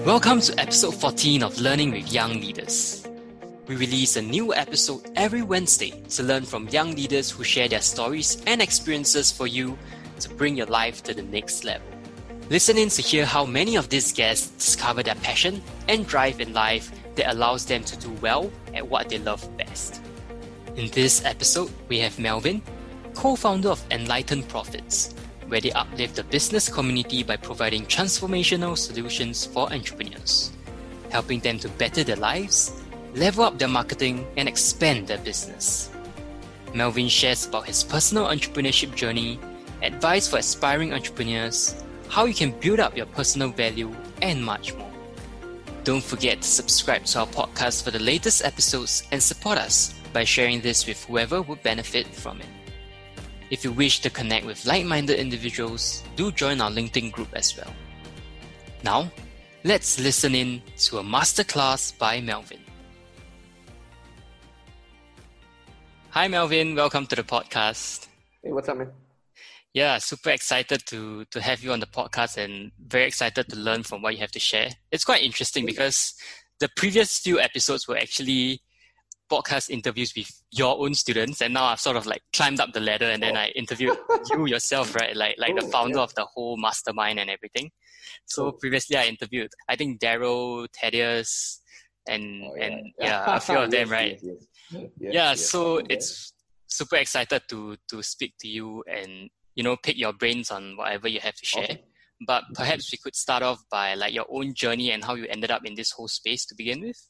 Welcome to episode 14 of Learning with Young Leaders. We release a new episode every Wednesday to learn from young leaders who share their stories and experiences for you to bring your life to the next level. Listen in to hear how many of these guests discover their passion and drive in life that allows them to do well at what they love best. In this episode, we have Melvin, co founder of Enlightened Profits, where they uplift the business community by providing transformational solutions for entrepreneurs, helping them to better their lives, level up their marketing, and expand their business. Melvin shares about his personal entrepreneurship journey, advice for aspiring entrepreneurs, how you can build up your personal value, and much more. Don't forget to subscribe to our podcast for the latest episodes and support us by sharing this with whoever would benefit from it. If you wish to connect with like minded individuals, do join our LinkedIn group as well. Now, let's listen in to a masterclass by Melvin. Hi, Melvin. Welcome to the podcast. Hey, what's up, man? Yeah, super excited to to have you on the podcast and very excited to learn from what you have to share. It's quite interesting because the previous few episodes were actually podcast interviews with your own students, and now I've sort of like climbed up the ladder, and then I oh. interviewed you yourself, right? Like like the Oh, founder yeah. of the whole mastermind and everything. So Oh. previously, I interviewed I think Daryl, Thaddeus, and Oh, and yeah, a few of them, Yes, right? Yes, yes. Yeah, so Yeah. it's super excited to to speak to you and you know pick your brains on whatever you have to share. But perhaps we could start off by like your own journey and how you ended up in this whole space to begin with.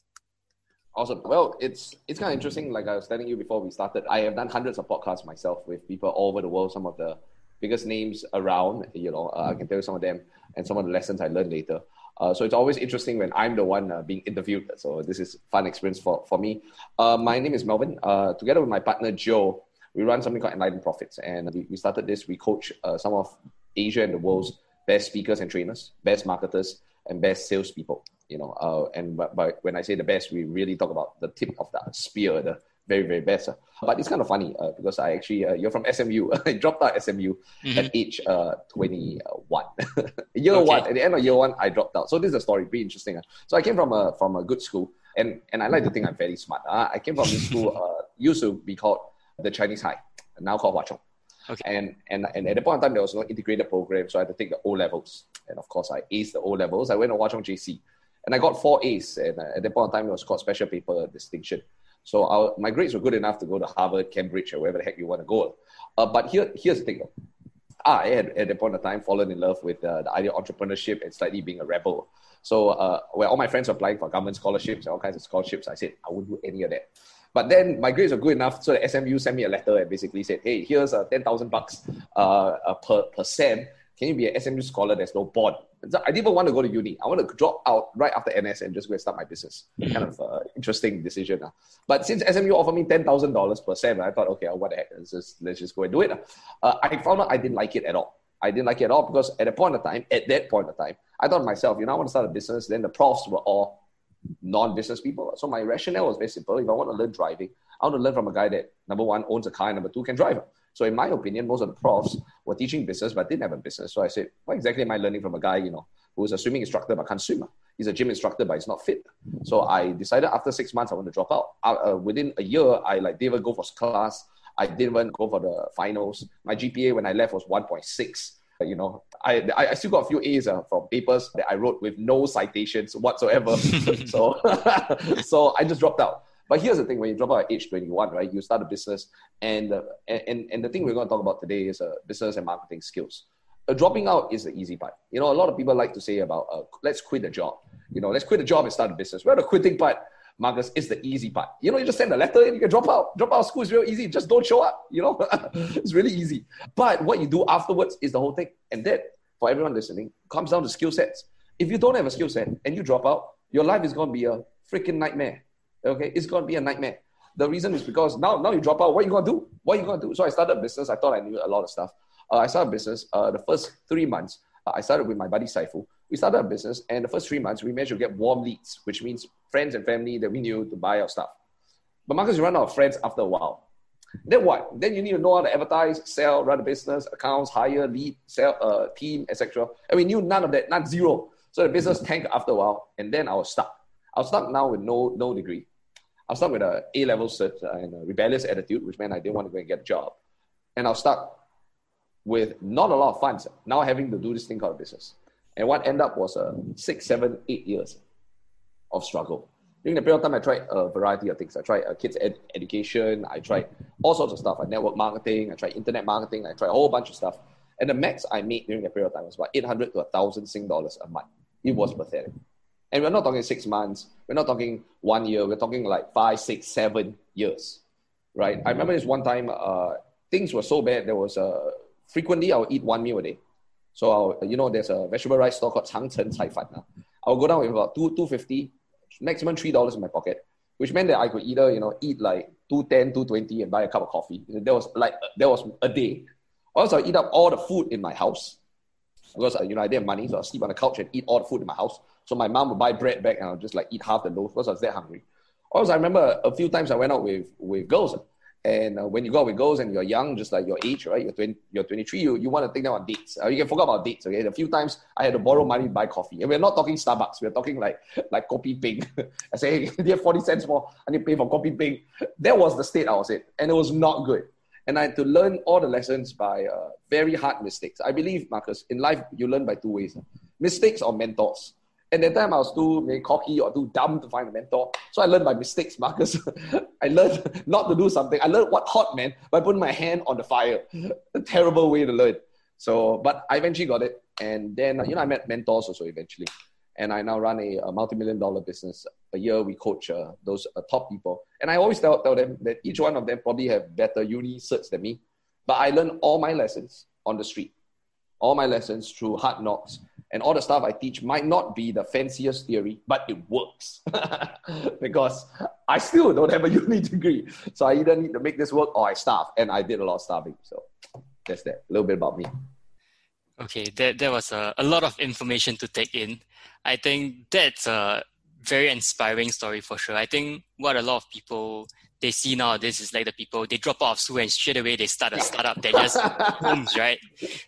Awesome. Well, it's it's kind of interesting. Like I was telling you before we started, I have done hundreds of podcasts myself with people all over the world. Some of the biggest names around. You know, uh, I can tell you some of them and some of the lessons I learned later. Uh, so it's always interesting when I'm the one uh, being interviewed. So this is fun experience for for me. Uh, my name is Melvin. Uh, together with my partner Joe, we run something called Enlightened Profits, and we, we started this. We coach uh, some of Asia and the world's best speakers and trainers, best marketers, and best salespeople. You know, uh, and but, but when I say the best, we really talk about the tip of the spear, the very very best. uh. But it's kind of funny uh, because I actually uh, you're from SMU. I dropped out SMU Mhm. at age uh, 21. year Okay. one, at the end of year one, I dropped out. So this is a story, pretty interesting. uh. So I came from a from a good school, and and I like to think I'm very smart. Uh, I came from this school uh, used to be called the Chinese High, now called Hwa Chong. Okay. And, and and at the point in time, there was no integrated program, so I had to take the O levels. And of course, I aced the O levels. I went to Hwa Chong JC, and I got four A's. And uh, at that point in time, it was called special paper distinction. So my grades were good enough to go to Harvard, Cambridge, or wherever the heck you want to go. Uh, but here, here's the thing. I had at that point of time fallen in love with uh, the idea of entrepreneurship and slightly being a rebel. So uh, where all my friends were applying for government scholarships and all kinds of scholarships, I said I wouldn't do any of that. But then my grades were good enough, so the SMU sent me a letter and basically said, "Hey, here's ten thousand bucks uh, uh, per per sem. Can you be an SMU scholar? There's no bond." So I didn't even want to go to uni. I want to drop out right after NS and just go and start my business. Kind of uh, interesting decision. Uh. But since SMU offered me ten thousand dollars per sem, I thought, okay, what the heck? Let's just let's just go and do it. Uh, I found out I didn't like it at all. I didn't like it at all because at a point of time, at that point of time, I thought to myself, you know, I want to start a business. Then the profs were all non-business people. So my rationale was very simple. If I want to learn driving, I want to learn from a guy that number one owns a car, and number two can drive. So in my opinion, most of the profs were teaching business but didn't have a business. So I said, what exactly am I learning from a guy, you know, who's a swimming instructor but can't swim? He's a gym instructor but he's not fit. So I decided after six months I want to drop out. Uh, uh, within a year, I like didn't even go for class. I didn't even go for the finals. My GPA when I left was 1.6 you know, I, I I still got a few A's uh, from papers that I wrote with no citations whatsoever. so so I just dropped out. But here's the thing: when you drop out at age 21, right, you start a business, and uh, and and the thing we're going to talk about today is uh, business and marketing skills. Uh, dropping out is the easy part. You know, a lot of people like to say about uh, let's quit a job. You know, let's quit a job and start a business. Well, the quitting part, Marcus, is the easy part. You know, you just send a letter and you can drop out. Drop out of school is real easy. Just don't show up. You know, it's really easy. But what you do afterwards is the whole thing. And that, for everyone listening, comes down to skill sets. If you don't have a skill set and you drop out, your life is going to be a freaking nightmare. Okay, it's going to be a nightmare. The reason is because now, now you drop out. What are you going to do? What are you going to do? So I started a business. I thought I knew a lot of stuff. Uh, I started a business. Uh, the first three months, uh, I started with my buddy Saifu. We started a business, and the first three months, we managed to get warm leads, which means friends and family that we knew to buy our stuff. But Marcus, you run out of friends after a while. Then what? Then you need to know how to advertise, sell, run a business, accounts, hire, lead, sell, uh, team, etc. And we knew none of that, not zero. So the business tanked after a while, and then I was stuck. I was stuck now with no no degree. I was stuck with a A level cert and a rebellious attitude, which meant I didn't want to go and get a job. And I was stuck with not a lot of funds. Now having to do this thing called business. And what ended up was uh, six, seven, eight years of struggle. During the period of time, I tried a variety of things. I tried uh, kids ed- education. I tried all sorts of stuff. I network marketing. I tried internet marketing. I tried a whole bunch of stuff. And the max I made during that period of time was about 800 to 1,000 Sing dollars a month. It was pathetic. And we're not talking six months. We're not talking one year. We're talking like five, six, seven years, right? I remember this one time, uh, things were so bad. There was uh, frequently I would eat one meal a day. So I'll, you know, there's a vegetable rice store called Changchen Cai Fan. I'll go down with about two two fifty, maximum three dollars in my pocket, which meant that I could either you know eat like two ten, two twenty, and buy a cup of coffee. There was like there was a day. Also, I eat up all the food in my house because you know I didn't have money, so I sleep on the couch and eat all the food in my house. So my mom would buy bread back, and I'll just like eat half the loaf because I was that hungry. Also, I remember a few times I went out with with girls. And uh, when you go out with girls and you're young, just like your age, right? You're 20, you're 23, you, you want to take them on dates. Uh, you can forget about dates, okay? A few times I had to borrow money to buy coffee. And we're not talking Starbucks. We're talking like like Kopi Peng. I say, hey, have 40 cents more. I need to pay for Kopi Peng. That was the state I was in. And it was not good. And I had to learn all the lessons by uh, very hard mistakes. I believe, Marcus, in life, you learn by two ways. Mistakes or mentors. And that time I was too cocky or too dumb to find a mentor. So I learned by mistakes, Marcus. I learned not to do something. I learned what hot man by putting my hand on the fire. a terrible way to learn. So, but I eventually got it. And then, you know, I met mentors also eventually. And I now run a, a multi-million dollar business. A year we coach uh, those uh, top people. And I always tell, tell them that each one of them probably have better uni certs than me. But I learned all my lessons on the street. All my lessons through hard knocks and all the stuff I teach might not be the fanciest theory, but it works because I still don't have a uni degree. So I either need to make this work or I starve, and I did a lot of starving. So that's that. A little bit about me. Okay, that was a, a lot of information to take in. I think that's a very inspiring story for sure. I think what a lot of people they see nowadays is like the people they drop out of school and straight away they start a startup. They're just homes, right?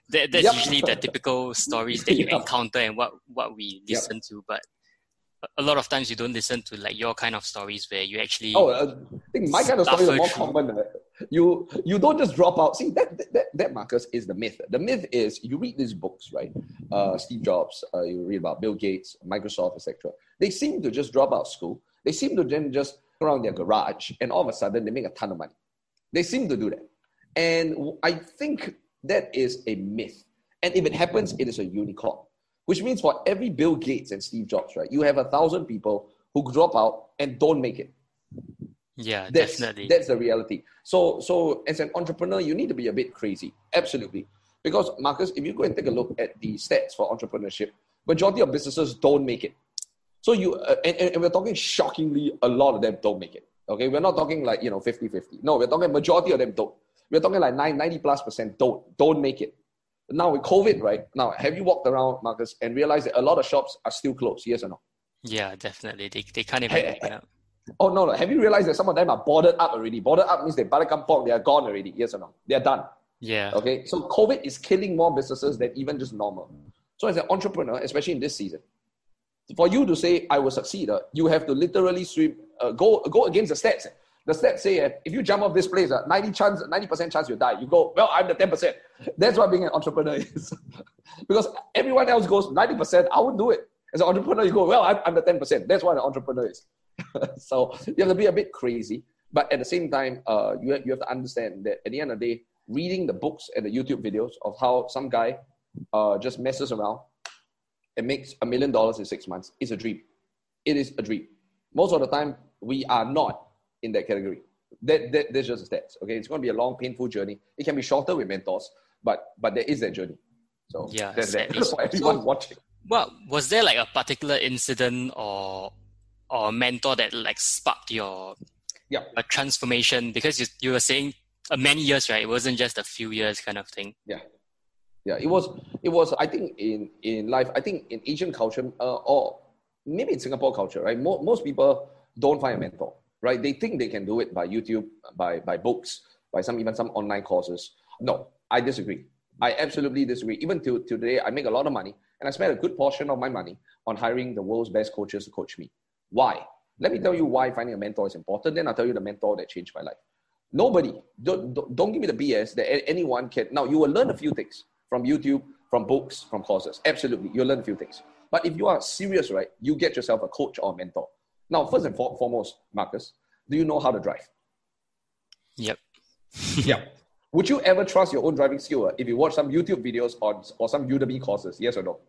That, that's yep. usually the typical stories that you yep. encounter and what what we listen yep. to. But a lot of times you don't listen to like your kind of stories where you actually. Oh, uh, I think my kind of stories are more through. common. Uh, you you don't just drop out. See that, that that Marcus is the myth. The myth is you read these books, right? Uh, Steve Jobs. Uh, you read about Bill Gates, Microsoft, etc. They seem to just drop out of school. They seem to then just around their garage and all of a sudden they make a ton of money. They seem to do that. And I think that is a myth. And if it happens, it is a unicorn, which means for every Bill Gates and Steve Jobs, right, you have a thousand people who drop out and don't make it. Yeah, that's, definitely. That's the reality. So, so as an entrepreneur, you need to be a bit crazy. Absolutely. Because Marcus, if you go and take a look at the stats for entrepreneurship, majority of businesses don't make it. So you, uh, and, and we're talking shockingly, a lot of them don't make it. Okay, we're not talking like, you know, 50 50. No, we're talking majority of them don't. We're talking like 90 plus percent don't, don't make it. Now with COVID, right? Now, have you walked around, Marcus, and realized that a lot of shops are still closed? Yes or no? Yeah, definitely. They, they can't even hey, up. Oh, no, no. Have you realized that some of them are boarded up already? Boarded up means they balik kampung, they are gone already. Yes or no? They are done. Yeah. Okay. So COVID is killing more businesses than even just normal. So as an entrepreneur, especially in this season, for you to say I will succeed, uh, you have to literally swim, uh, go go against the stats. The stats say uh, if you jump off this place, uh, 90 chance, 90% chance you die. You go, well, I'm the 10%. That's what being an entrepreneur is. because everyone else goes 90%, I would do it. As an entrepreneur, you go, well, I'm, I'm the 10%. That's what an entrepreneur is. so you have to be a bit crazy. But at the same time, uh, you, have, you have to understand that at the end of the day, reading the books and the YouTube videos of how some guy uh, just messes around and makes a million dollars in six months is a dream. It is a dream. Most of the time, we are not in that category. That, that that's just the stats. Okay, it's going to be a long, painful journey. It can be shorter with mentors, but but there is that journey. So yeah, that's that for everyone so, watching. Well, was there like a particular incident or or mentor that like sparked your yeah a transformation? Because you you were saying uh, many years, right? It wasn't just a few years, kind of thing. Yeah, yeah, it was. It was. I think in in life, I think in Asian culture, uh, or maybe in Singapore culture, right? Most most people don't find a mentor, right? They think they can do it by YouTube, by by books, by some even some online courses. No, I disagree. I absolutely disagree. Even till today, I make a lot of money, and I spend a good portion of my money on hiring the world's best coaches to coach me. Why? Let me tell you why finding a mentor is important. Then I'll tell you the mentor that changed my life. Nobody, don't, don't give me the BS that anyone can. Now, you will learn a few things from YouTube, from books, from courses. Absolutely, you'll learn a few things. But if you are serious, right, you get yourself a coach or a mentor. Now, first and foremost, Marcus, do you know how to drive? Yep. yep. Would you ever trust your own driving skill uh, if you watch some YouTube videos or, or some Udemy courses? Yes or no?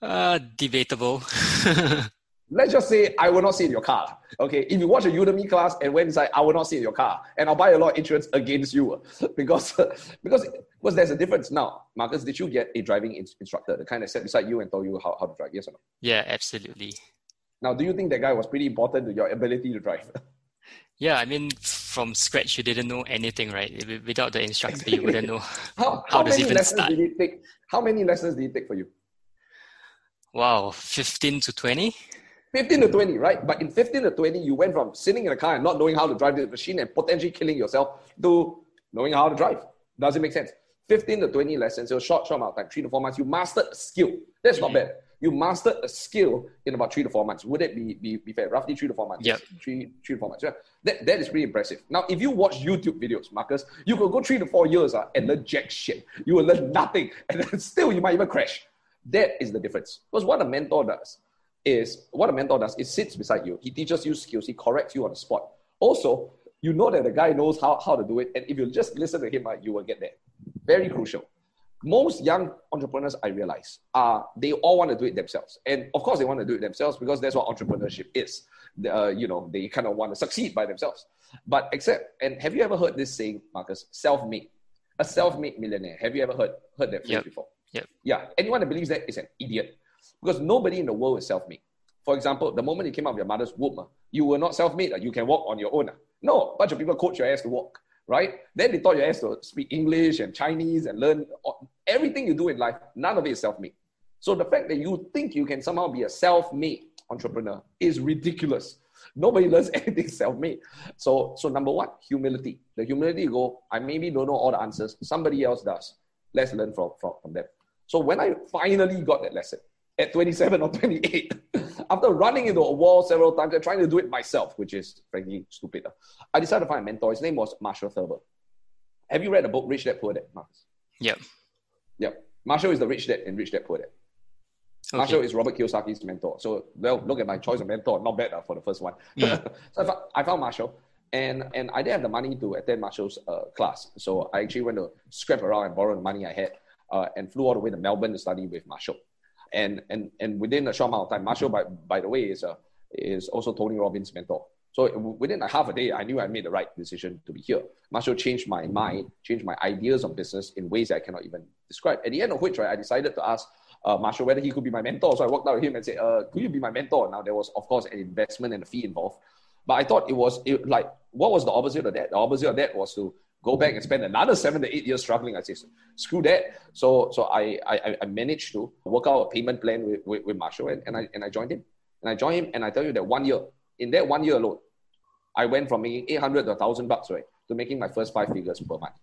Uh, debatable. Let's just say I will not sit in your car. Okay, if you watch a Udemy class and went inside, I will not sit in your car, and I'll buy a lot of insurance against you because because because there's a difference now. Marcus, did you get a driving instructor, the kind that sat beside you and told you how, how to drive? Yes or no? Yeah, absolutely. Now, do you think that guy was pretty important to your ability to drive? Yeah, I mean, from scratch, you didn't know anything, right? Without the instructor, exactly. you wouldn't know how, how, how does even start. Did it take? How many lessons did it take for you? Wow, 15 to 20? 15 to 20, right? But in 15 to 20, you went from sitting in a car and not knowing how to drive the machine and potentially killing yourself to knowing how to drive. Does it make sense? 15 to 20 lessons, so short, short amount of time, three to four months. You mastered a skill. That's not bad. You mastered a skill in about three to four months. Would it be, be, be fair? Roughly three to four months. Yeah. Three, three to four months. Yeah. That, that is pretty impressive. Now, if you watch YouTube videos, Marcus, you could go three to four years uh, and learn jack shit. You will learn nothing. And then still, you might even crash. That is the difference. Because what a mentor does is what a mentor does is sits beside you. He teaches you skills. He corrects you on the spot. Also, you know that the guy knows how, how to do it. And if you just listen to him, you will get there. Very crucial. Most young entrepreneurs, I realize, uh, they all want to do it themselves. And of course, they want to do it themselves because that's what entrepreneurship is. Uh, you know, they kind of want to succeed by themselves. But except, and have you ever heard this saying, Marcus, self-made? A self-made millionaire. Have you ever heard, heard that phrase yep. before? Yep. Yeah. Anyone that believes that is an idiot because nobody in the world is self-made. For example, the moment you came out of your mother's womb, uh, you were not self-made. Uh, you can walk on your own. Uh. No, a bunch of people coach your ass to walk, right? Then they taught your ass to speak English and Chinese and learn everything you do in life. None of it is self-made. So the fact that you think you can somehow be a self-made entrepreneur is ridiculous. Nobody learns anything self-made. So, so number one, humility. The humility go, I maybe don't know all the answers. Somebody else does. Let's learn from, from, from them. So when I finally got that lesson at 27 or 28, after running into a wall several times and trying to do it myself, which is frankly stupid, I decided to find a mentor. His name was Marshall Thurber. Have you read the book Rich Dad Poor Dad, Marcus? Yep. Yep. Marshall is the rich dad in Rich Dad Poor Dad. Okay. Marshall is Robert Kiyosaki's mentor. So, well, look at my choice of mentor. Not bad uh, for the first one. Mm. so I found, I found Marshall, and, and I didn't have the money to attend Marshall's uh, class. So I actually went to scrap around and borrow the money I had uh, and flew all the way to Melbourne to study with Marshall. And, and, and within a short amount of time, Marshall, by, by the way, is, uh, is also Tony Robbins' mentor. So within a half a day, I knew I made the right decision to be here. Marshall changed my mind, changed my ideas on business in ways I cannot even describe. At the end of which, right, I decided to ask uh, Marshall whether he could be my mentor. So I walked out to him and said, uh, "Could you be my mentor?" Now there was, of course, an investment and a fee involved, but I thought it was it, like what was the opposite of that? The opposite of that was to go back and spend another seven to eight years struggling. I say, screw that. So so I I, I managed to work out a payment plan with, with, with Marshall and, and I and I joined him. And I joined him and I tell you that one year, in that one year alone, I went from making 800 to 1,000 bucks, right, to making my first five figures per month.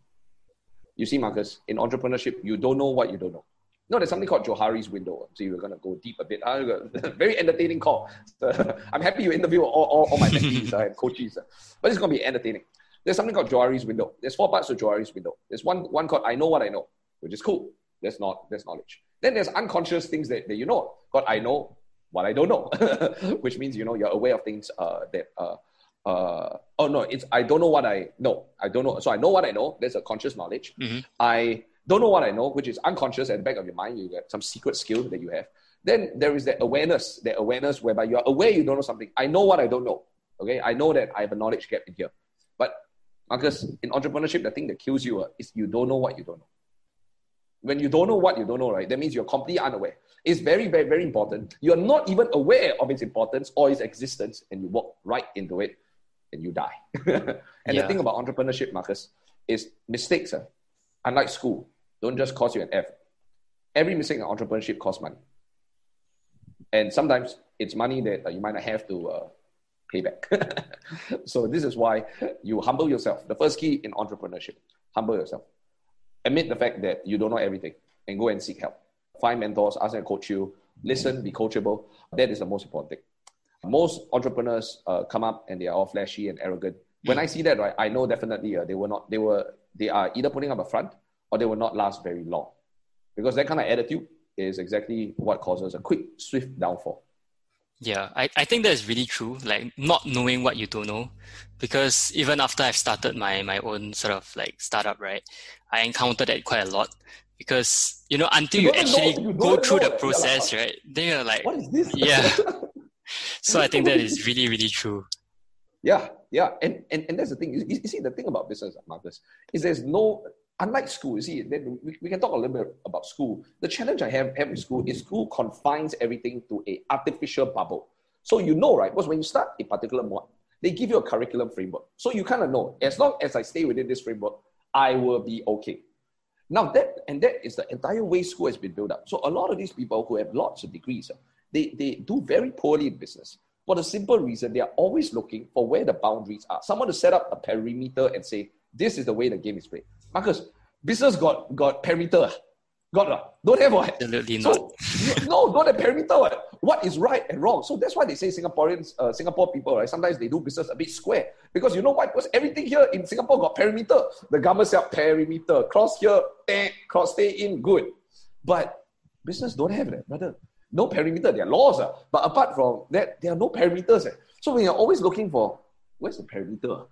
You see, Marcus, in entrepreneurship, you don't know what you don't know. No, there's something called Johari's window. So you're going to go deep a bit. Uh, very entertaining call. So, I'm happy you interview all, all, all my mentees uh, and coaches, uh, but it's going to be entertaining. There's something called Johari's window. There's four parts to Johari's window. There's one, one called I know what I know, which is cool. That's not that's knowledge. Then there's unconscious things that, that you know. God, I know what I don't know, which means you know you're aware of things uh, that uh, uh, oh no, it's I don't know what I know. I don't know. So I know what I know. There's a conscious knowledge. Mm-hmm. I don't know what I know, which is unconscious at the back of your mind. You get some secret skill that you have. Then there is that awareness, that awareness whereby you're aware you don't know something. I know what I don't know. Okay, I know that I have a knowledge gap in here. Marcus, in entrepreneurship, the thing that kills you uh, is you don't know what you don't know. When you don't know what you don't know, right, that means you're completely unaware. It's very, very, very important. You're not even aware of its importance or its existence, and you walk right into it and you die. and yeah. the thing about entrepreneurship, Marcus, is mistakes, uh, unlike school, don't just cost you an F. Every mistake in entrepreneurship costs money. And sometimes it's money that uh, you might not have to uh, pay back. so this is why you humble yourself. The first key in entrepreneurship, humble yourself. admit the fact that you don't know everything and go and seek help. Find mentors, ask them to coach you, listen, be coachable. That is the most important thing. Most entrepreneurs uh, come up and they are all flashy and arrogant. When I see that, right, I know definitely uh, they were not. They were. They are either putting up a front or they will not last very long, because that kind of attitude is exactly what causes a quick, swift downfall. Yeah, I, I think that's really true. Like not knowing what you don't know. Because even after I've started my, my own sort of like startup, right, I encountered that quite a lot. Because, you know, until you, you actually know, you go through the process, right, then you're like, what is this? Yeah. so I think that is really, really true. Yeah, yeah. And, and, and that's the thing. You, you see, the thing about business, Marcus, is there's no unlike school, you see, we, we can talk a little bit about school. The challenge I have, have with school is school confines everything to a artificial bubble. So you know, right? Because when you start a particular mod, they give you a curriculum framework. So you kind of know, as long as I stay within this framework, I will be okay. Now that and that is the entire way school has been built up. So a lot of these people who have lots of degrees, uh, they, they do very poorly in business. For the simple reason they are always looking for where the boundaries are. Someone to set up a perimeter and say, this is the way the game is played. Marcus, business got got perimeter. Got uh, don't have what? Absolutely so, not. no, don't have perimeter. What? what is right and wrong? So that's why they say Singaporeans, uh, Singapore people, right? Sometimes they do business a bit square because you know why? Because everything here in Singapore got perimeter. The government said perimeter. Cross here, eh, cross stay in, good. But business don't have that, brother. No perimeter. There are laws, uh, but apart from that, there are no perimeters. Eh. So when you're always looking for where's the perimeter?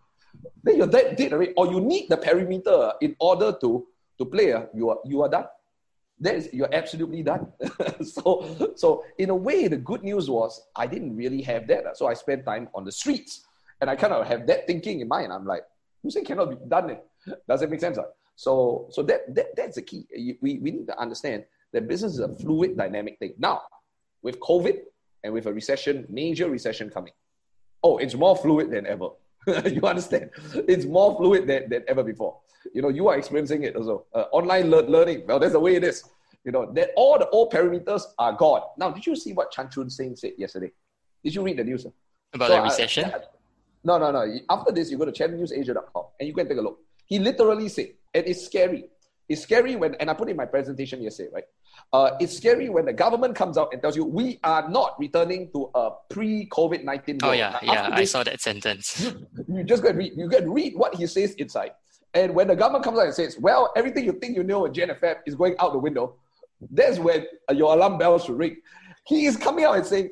Then you're dead, dead already. Or you need the perimeter in order to, to play. Uh, you, are, you are done. That is, you're absolutely done. so, so in a way, the good news was I didn't really have that. Uh, so I spent time on the streets. And I kind of have that thinking in mind. I'm like, who say cannot be done? It? Does it make sense? Uh? So, so that, that, that's the key. We, we need to understand that business is a fluid, dynamic thing. Now, with COVID and with a recession, major recession coming, oh, it's more fluid than ever. you understand? It's more fluid than, than ever before. You know, you are experiencing it also. Uh, online le- learning, well, that's the way it is. You know, that all the old parameters are gone. Now, did you see what Chan Chun Sing said yesterday? Did you read the news? About so, the recession? Uh, no, no, no. After this, you go to channelnewsasia.com and you can take a look. He literally said, and it's scary. It's scary when, and I put in my presentation yesterday, right? Uh, it's scary when the government comes out and tells you we are not returning to a pre-COVID nineteen. Oh yeah, now, yeah, this, I saw that sentence. You, you just go and read. You can read what he says inside. And when the government comes out and says, "Well, everything you think you know in Jan is going out the window," that's when your alarm bells should ring. He is coming out and saying,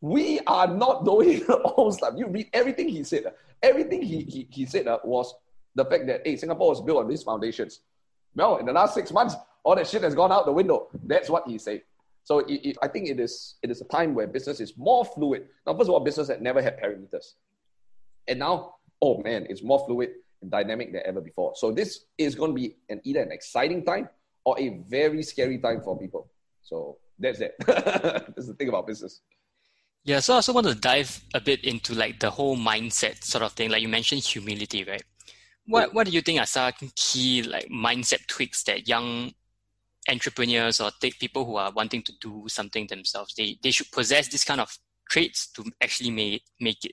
"We are not doing all stuff." You read everything he said. Everything he he, he said uh, was the fact that hey, Singapore was built on these foundations. Well, in the last six months, all that shit has gone out the window. That's what he said. So it, it, I think it is it is a time where business is more fluid. Now, first of all, business had never had parameters, and now, oh man, it's more fluid and dynamic than ever before. So this is going to be an either an exciting time or a very scary time for people. So that's it. that's the thing about business. Yeah, so I also want to dive a bit into like the whole mindset sort of thing. Like you mentioned humility, right? What what do you think are some key like mindset tweaks that young entrepreneurs or take people who are wanting to do something themselves they, they should possess this kind of traits to actually make, make it.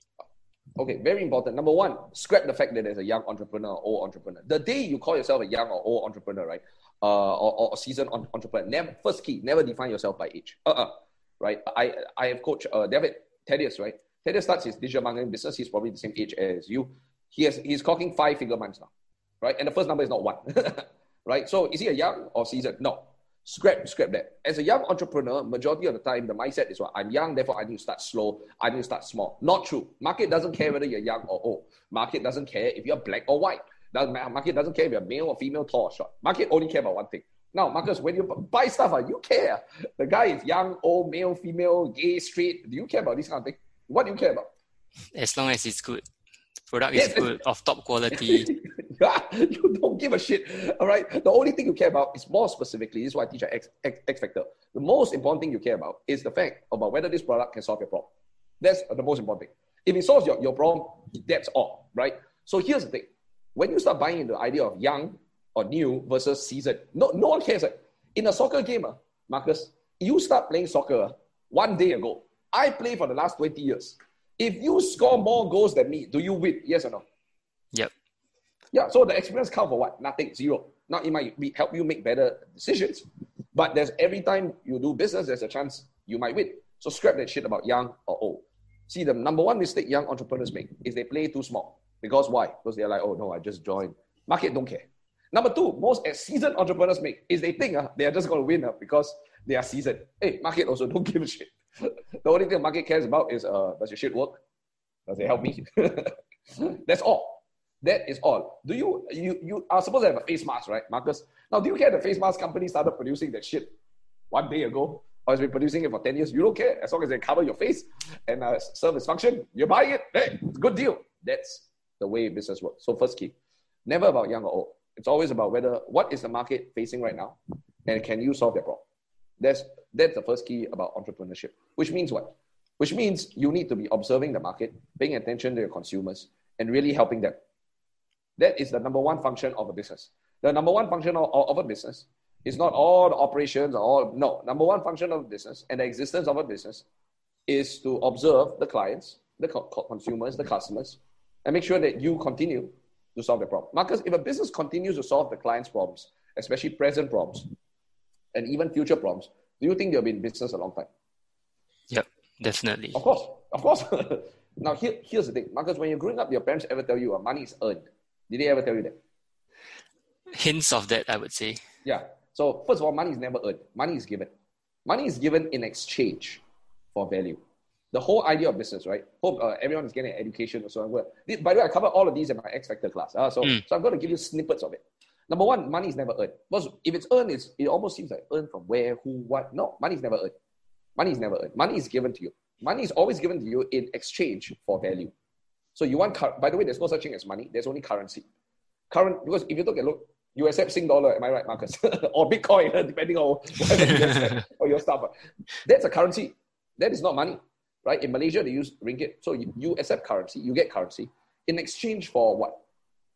Okay very important. Number one scrap the fact that there's a young entrepreneur or old entrepreneur. The day you call yourself a young or old entrepreneur right uh, or, or a seasoned entrepreneur never first key never define yourself by age. Uh-uh right? I i have coached uh, david thaddeus right? Thaddeus starts his digital marketing business he's probably the same age as you. He has he's clocking five figure months now right? And the first number is not one right? So is he a young or seasoned? No. Scrap, scrap that. As a young entrepreneur, majority of the time, the mindset is what I'm young, therefore I need to start slow. I need to start small. Not true. Market doesn't care whether you're young or old. Market doesn't care if you're black or white. Market doesn't care if you're male or female, tall or short. Market only care about one thing. Now, Marcus, when you buy stuff, uh, you care. The guy is young, old, male, female, gay, straight. Do you care about this kind of thing? What do you care about? As long as it's good. Product yes. is good, of top quality. you don't give a shit. All right. The only thing you care about is more specifically, this is why I teach at X, X, X Factor. The most important thing you care about is the fact about whether this product can solve your problem. That's the most important thing. If it solves your, your problem, that's all, right? So here's the thing. When you start buying into the idea of young or new versus seasoned, no, no one cares. In a soccer game, ah, Marcus, you start playing soccer one day ago. I play for the last 20 years. If you score more goals than me, do you win? Yes or no? Yeah, so the experience count for what? Nothing, zero. Now, it might be, help you make better decisions, but there's every time you do business, there's a chance you might win. So scrap that shit about young or old. See, the number one mistake young entrepreneurs make is they play too small. Because why? Because they're like, oh no, I just joined. Market don't care. Number two, most seasoned entrepreneurs make is they think uh, they are just going to win uh, because they are seasoned. Hey, market also don't give a shit. the only thing market cares about is uh, does your shit work? Does it help me? That's all. That is all. Do you you you are supposed to have a face mask, right, Marcus? Now, do you care the face mask company started producing that shit one day ago? Or has been producing it for 10 years? You don't care as long as they cover your face and uh, serve its function. You're buying it. Hey, it's a good deal. That's the way business works. So first key, never about young or old. It's always about whether what is the market facing right now, and can you solve their problem. That's that's the first key about entrepreneurship. Which means what? Which means you need to be observing the market, paying attention to your consumers, and really helping them. That is the number one function of a business. The number one function of, of a business is not all the operations or all no. Number one function of a business and the existence of a business is to observe the clients, the co- consumers, the customers, and make sure that you continue to solve the problem. Marcus, if a business continues to solve the client's problems, especially present problems, and even future problems, do you think they'll be in business a long time? Yep, definitely. Of course, of course. now, here, here's the thing, Marcus. When you're growing up, your parents ever tell you uh, money is earned? Did they ever tell you that? Hints of that, I would say. Yeah. So first of all, money is never earned. Money is given. Money is given in exchange for value the whole idea of business, right? Hope uh, everyone is getting an education. Or so going. By the way, I cover all of these in my X Factor class. Uh, so, mm. so I'm going to give you snippets of it. Number one, money is never earned. Because if it's earned, it's, it almost seems like earned from where, who, what. No, money is never earned. Money is never earned. Money is given to you. Money is always given to you in exchange for value. So you want, by the way, there's no such thing as money. There's only currency. Current, because if you look at look, you accept Sing dollar, am I right, Marcus? or Bitcoin, depending on you accept, or your stuff. That's a currency. That is not money right? In Malaysia, they use ringgit. So you, you accept currency, you get currency in exchange for what?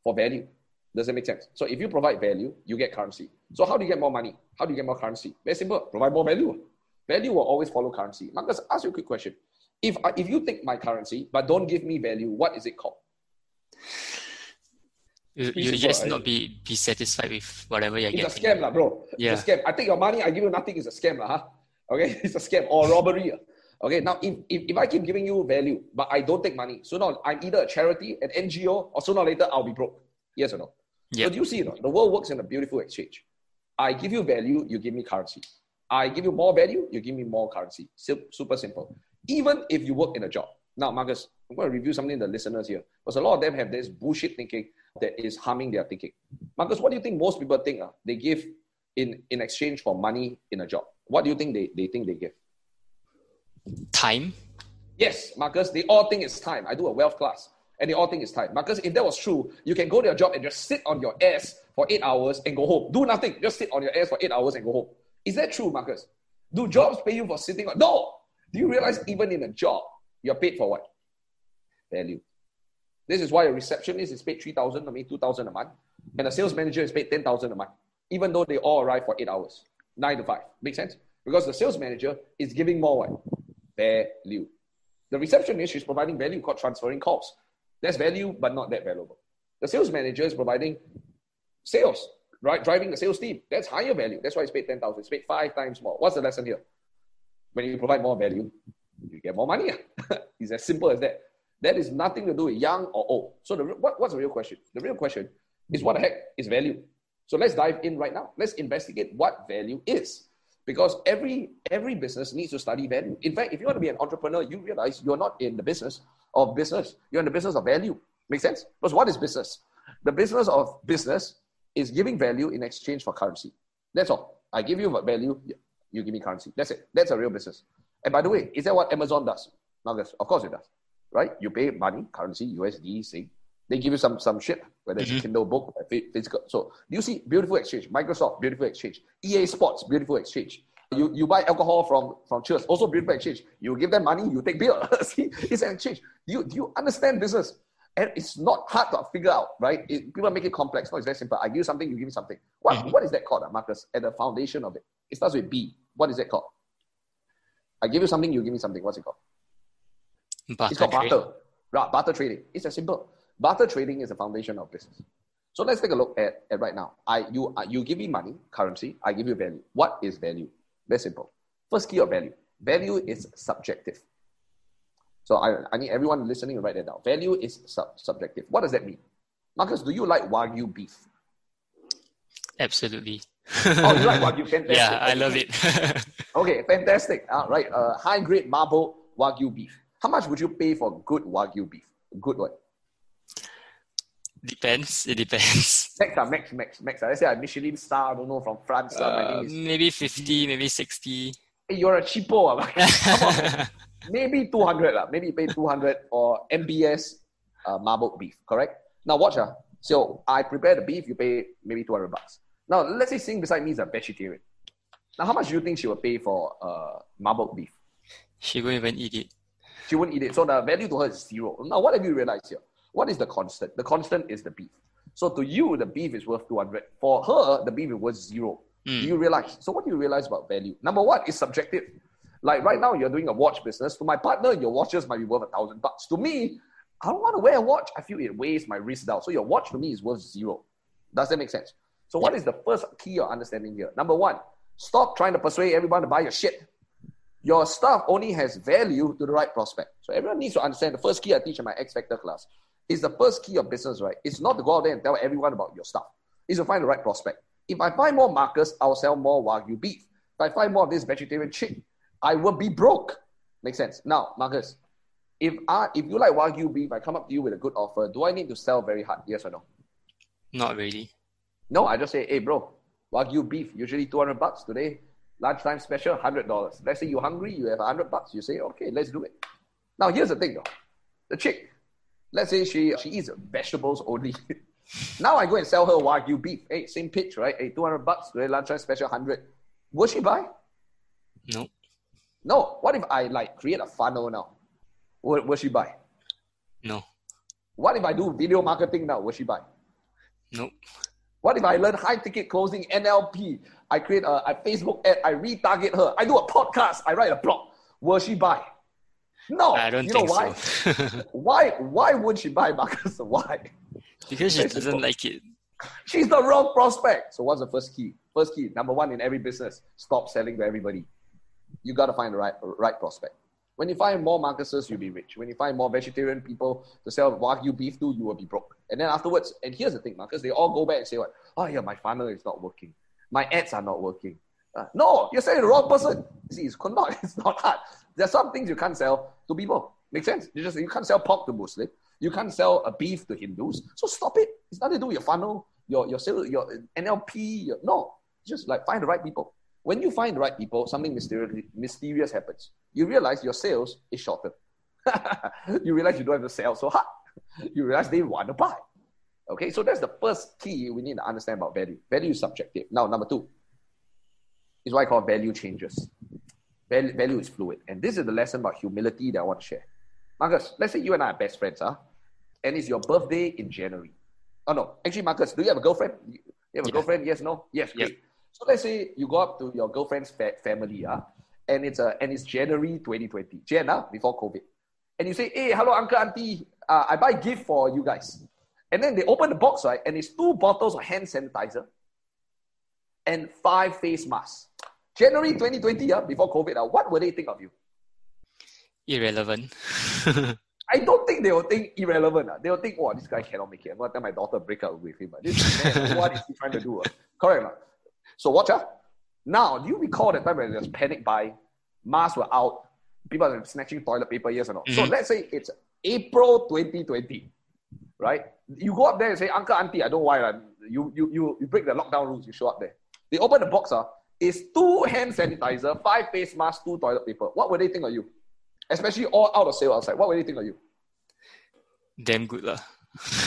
For value. Does that make sense? So if you provide value, you get currency. So how do you get more money? How do you get more currency? Very simple. Provide more value. Value will always follow currency. Marcus, ask you a quick question. If, if you take my currency but don't give me value, what is it called? You, you just not be, be satisfied with whatever you're it's getting. It's a scam, bro. Yeah. It's a scam. I take your money, I give you nothing, it's a scam, lah, huh? Okay? It's a scam or robbery. Okay, now if, if, if I keep giving you value, but I don't take money, so now I'm either a charity, an NGO, or sooner or later I'll be broke. Yes or no? Yep. So do you see, you know, the world works in a beautiful exchange. I give you value, you give me currency. I give you more value, you give me more currency. Super simple. Even if you work in a job. Now, Marcus, I'm going to review something the listeners here. Because a lot of them have this bullshit thinking that is harming their thinking. Marcus, what do you think most people think uh, they give in, in exchange for money in a job? What do you think they, they think they give? Time? Yes, Marcus, they all think it's time. I do a wealth class and they all think it's time. Marcus, if that was true, you can go to your job and just sit on your ass for eight hours and go home. Do nothing. Just sit on your ass for eight hours and go home. Is that true, Marcus? Do jobs pay you for sitting on? No. Do you realize even in a job, you're paid for what? Value. This is why a receptionist is paid 3000 or maybe 2000 a month, and a sales manager is paid 10000 a month, even though they all arrive for eight hours, nine to five. Make sense? Because the sales manager is giving more what? value. The receptionist is providing value called transferring calls. That's value, but not that valuable. The sales manager is providing sales, right? Driving the sales team. That's higher value. That's why it's paid 10,000. It's paid five times more. What's the lesson here? When you provide more value, you get more money. it's as simple as that. That is nothing to do with young or old. So the, what, what's the real question? The real question is what the heck is value? So let's dive in right now. Let's investigate what value is because every every business needs to study value. In fact, if you want to be an entrepreneur, you realize you're not in the business of business. You're in the business of value. Make sense? Because what is business? The business of business is giving value in exchange for currency. That's all. I give you value, you give me currency. That's it. That's a real business. And by the way, is that what Amazon does? Now, of course it does, right? You pay money, currency, USD, say, they give you some some shit, whether it's mm-hmm. a Kindle book, physical. So you see beautiful exchange. Microsoft, beautiful exchange. EA Sports, beautiful exchange. You, you buy alcohol from, from Cheers, also beautiful exchange. You give them money, you take beer. see, it's an exchange. You, do you understand business? And it's not hard to figure out, right? It, people make it complex. No, it's very simple. I give you something, you give me something. What, mm-hmm. what is that called, uh, Marcus? At the foundation of it. It starts with B. What is it called? I give you something, you give me something. What's it called? Barter it's called barter. Right, barter trading. It's as simple. Barter trading is the foundation of business. So let's take a look at, at right now. I you uh, you give me money, currency. I give you value. What is value? Very simple. First key of value. Value is subjective. So I, I need everyone listening to write that down. Value is sub- subjective. What does that mean? Marcus, do you like Wagyu beef? Absolutely. Oh, you like Wagyu? Fantastic. Yeah, I love it. okay, fantastic. All right, uh, high grade marble Wagyu beef. How much would you pay for good Wagyu beef? Good one. Depends. It depends. Max, uh, max, max, max. Uh, let's say a Michelin star, I don't know, from France. Uh, uh, maybe 50, maybe 60. Hey, you're a cheapo. Uh, maybe 200. Uh, maybe pay 200 or MBS uh, marbled beef, correct? Now watch. Uh, so I prepare the beef, you pay maybe 200 bucks. Now let's say sitting beside me is a vegetarian. Now how much do you think she will pay for uh, marbled beef? She won't even eat it. She won't eat it. So the value to her is zero. Now what have you realized here? What is the constant? The constant is the beef. So to you, the beef is worth 200. For her, the beef is worth zero. Mm. Do you realize? So what do you realize about value? Number one is subjective. Like right now, you're doing a watch business. To my partner, your watches might be worth a thousand bucks. To me, I don't want to wear a watch. I feel it weighs my wrist down. So your watch to me is worth zero. Does that make sense? So what is the first key of understanding here? Number one, stop trying to persuade everyone to buy your shit. Your stuff only has value to the right prospect. So everyone needs to understand the first key I teach in my X Factor class is the first key of business, right? It's not to go out there and tell everyone about your stuff. It's to find the right prospect. If I find more Marcus, I'll sell more Wagyu beef. If I find more of this vegetarian chick, I will be broke. Makes sense. Now, Marcus, if I if you like Wagyu beef, I come up to you with a good offer, do I need to sell very hard? Yes or no? Not really. No, I just say, hey bro, Wagyu beef, usually 200 bucks today. Lunchtime special, $100. Let's say you're hungry, you have 100 bucks. You say, okay, let's do it. Now, here's the thing though. The chick, let's say she, she eats vegetables only. now I go and sell her Wagyu beef. Hey, same pitch, right? Hey, 200 bucks, today lunchtime special, 100. Will she buy? No. No. What if I like create a funnel now? Will, will she buy? No. What if I do video marketing now? Will she buy? Nope. What if I learn high ticket closing NLP? I create a, Facebook ad, I retarget her. I do a podcast, I write a blog. Will she buy? No. I don't you think know why? so. why? Why would she buy, Marcus? Why? because she doesn't like it. She's the wrong prospect. So what's the first key? First key, number one in every business, stop selling to everybody. You got to find the right, right prospect. When you find more Marcuses, you'll be rich. When you find more vegetarian people to sell Wagyu beef to, you will be broke. And then afterwards, and here's the thing, Marcus, they all go back and say, what? oh yeah, my funnel is not working. My ads are not working. Uh, no, you're selling the wrong person. See, it's not, it's not hard. There's some things you can't sell to people. Make sense? You just you can't sell pork to Muslim. You can't sell a beef to Hindus. So stop it. It's nothing to do with your funnel, your your sale, your NLP. Your, no, just like find the right people. When you find the right people, something mysterious, mysterious happens. You realize your sales is shortened. you realize you don't have to sell so hard. You realize they want to buy. Okay, so that's the first key we need to understand about value. Value is subjective. Now, number two is what I call value changes. Value, value is fluid. And this is the lesson about humility that I want to share. Marcus, let's say you and I are best friends, huh? and it's your birthday in January. Oh, no. Actually, Marcus, do you have a girlfriend? You have a Yeah. girlfriend? Yes, no? Yes, great. So let's say you go up to your girlfriend's fa- family, uh, and it's uh, and it's January 2020, Jan, uh, before COVID. And you say, hey, hello, uncle, auntie, uh, I buy gift for you guys. And then they open the box, right? And it's two bottles of hand sanitizer and five face masks. January 2020, uh, before COVID, uh, what would they think of you? Irrelevant. I don't think they will think irrelevant. Uh. They will think, oh, this guy cannot make it. I'm going to tell my daughter break up with him. Uh. This man, what is he trying to do? Uh? Correct. Uh? So watch out. Now, do you recall the time when there was panic buy? Masks were out. People are snatching toilet paper, yes or no? So Mhm. let's say it's April 2020, right? You go up there and say, Uncle, Auntie, I don't know why. You, you, you, you break the lockdown rules, you show up there. They open the box, uh, it's two hand sanitizer, five face masks, two toilet paper. What would they think of you? Especially all out of sale outside. What would they think of you? Damn good lah.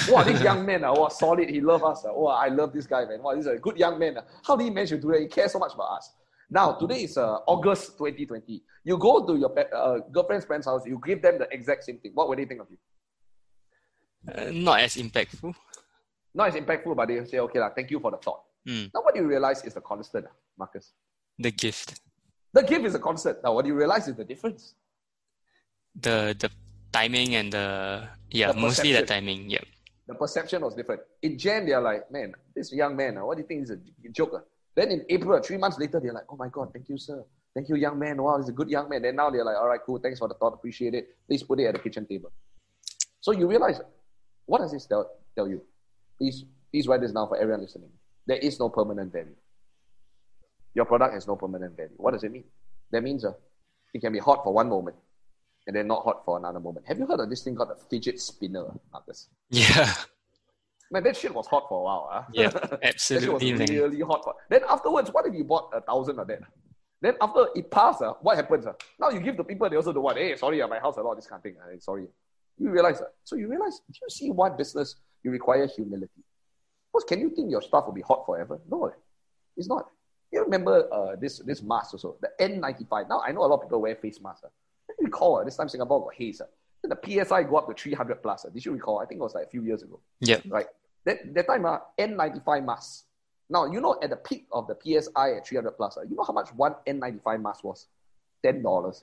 Wow, this young man, uh, wow, solid. He love us. Uh, wow, I love this guy, man. Wow, this is a good young man. Uh. How did he manage to do that? He cares so much about us. Now, today is uh, August 2020. You go to your uh, girlfriend's friend's house, you give them the exact same thing. What would they think of you? Uh, not as impactful. Not as impactful, but they say, okay, lah, thank you for the thought. Mm, Now, what do you realize is the constant, Marcus? the gift. The gift is a constant. Now, what do you realize is the difference? The the timing and the yeah, mostly the perception. timing. Yep. the perception was different. In Jan, they're like, man, this young man, uh, what do you think is a joke? Uh? Then in April, three months later, they're like, oh my God, thank you, sir. Thank you, young man. Wow, he's a good young man. Then now they're like, all right, cool. Thanks for the thought. Appreciate it. Please put it at the kitchen table. So you realize, what does this tell, tell you? Please, please write this down for everyone listening. There is no permanent value. Your product has no permanent value. What does it mean? That means uh, it can be hot for one moment and then not hot for another moment. Have you heard of this thing called a fidget spinner, Marcus? Yeah. Man, that shit was hot for a while. Huh? Yeah, absolutely. that shit was really hot. For... Then afterwards, what if you bought a thousand of that? Then after it passed, uh, what happens? Uh? Now you give the people, they also do what? hey, sorry, uh, my house a lot, this kind of thing. Uh, sorry. You realize that. Uh, so you realize, do you see what business you require humility? Because can you think your stuff will be hot forever? No, eh. it's not. You remember uh, this, this mask also, the N95. Now, I know a lot of people wear face masks. Uh. you recall uh, this time Singapore got haze. Uh. The PSI go up to 300 plus. Uh. Did you recall? I think it was like a few years ago. Yeah. Right. That, that time, uh, N95 masks. Now, you know, at the peak of the PSI at 300 plus, uh, you know how much one N95 mask was? $10.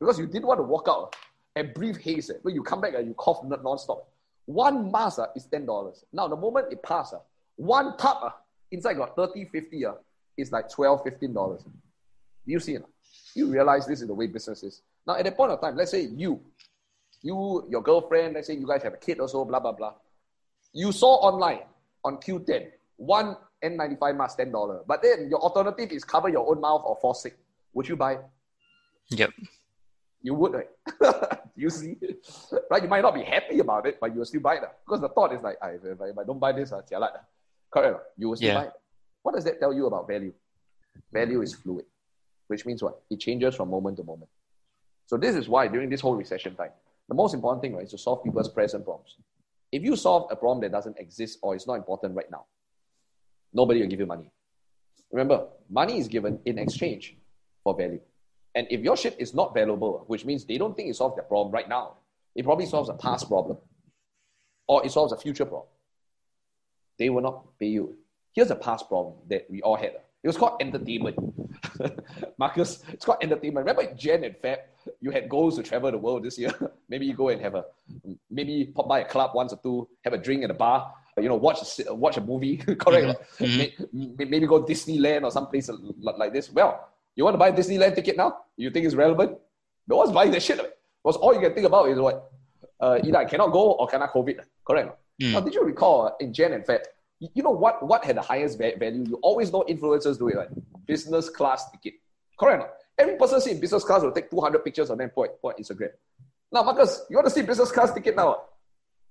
Because you didn't want to walk out and breathe haze. Eh. When you come back and you cough non-stop. One mask uh, is $10. Now, the moment it passes, uh, one tub uh, inside got 30, 50, uh, is like 12 $15. You see it? You realize this is the way business is. Now, at that point of time, let's say you, you, your girlfriend, let's say you guys have a kid or so, blah, blah, blah. You saw online on Qoo10, one N95 mask, $10. But then your alternative is cover your own mouth or fall sick. Would you buy? Yep. You would, right? you see? Right? You might not be happy about it, but you will still buy it. Because the thought is like, if I, if I don't buy this, uh, correct? You will still yeah. buy it. What does that tell you about value? Value is fluid, which means what? It changes from moment to moment. So this is why during this whole recession time, the most important thing right, is to solve people's present problems. If you solve a problem that doesn't exist or is not important right now, nobody will give you money. Remember, money is given in exchange for value. And if your shit is not valuable, which means they don't think it solves their problem right now, it probably solves a past problem or it solves a future problem, they will not pay you. Here's a past problem that we all had. It was called entertainment. Marcus, it's called entertainment. Remember Jan and Feb, you had goals to travel the world this year. maybe you go and have a, maybe pop by a club once or two, have a drink at a bar, you know, watch a, watch a movie, correct? Mm-hmm. Maybe go Disneyland or some place like this. Well, you want to buy a Disneyland ticket now? You think it's relevant? No one's buying that shit. Because all you can think about is what? Uh, either I cannot go or cannot COVID. Correct? Mm. Now, did you recall in Jan and Feb, you know what, what had the highest value? You always know influencers do it, right? Business class ticket. Correct? Every person see business class will take 200 pictures and then put, put Instagram. Now, Marcus, you want to see business class ticket now?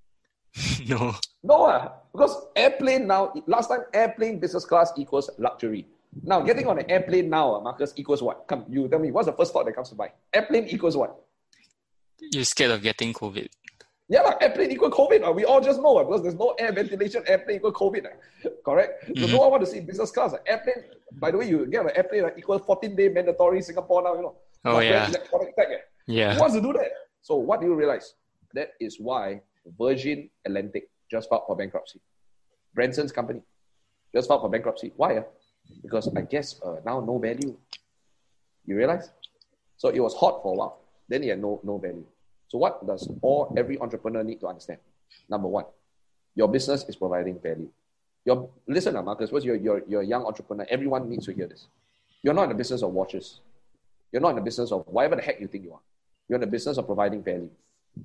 no. No, uh, because airplane now, last time airplane business class equals luxury. Now, getting on an airplane now, uh, Marcus, equals what? Come, you tell me, what's the first thought that comes to mind? Airplane equals what? You're scared of getting COVID. Yeah, like airplane equal COVID. Uh, we all just know uh, because there's no air ventilation, airplane equal COVID. Uh, correct? Mm-hmm. So no one want to see business class. Uh, airplane, by the way, you get an airplane uh, equal 14 day mandatory Singapore now, you know. Oh, yeah. Electronic tag, eh? Yeah. Who wants to do that? So what do you realize? That is why Virgin Atlantic just filed for bankruptcy. Branson's company just filed for bankruptcy. Why? Uh? Because I guess uh, now no value. You realize? So it was hot for a while. Then it had no, no value. So what does all every entrepreneur need to understand? Number one, your business is providing value. Your listen, Marcus, what's you're, you're a young entrepreneur. Everyone needs to hear this. You're not in the business of watches. You're not in the business of whatever the heck you think you are. You're in the business of providing value.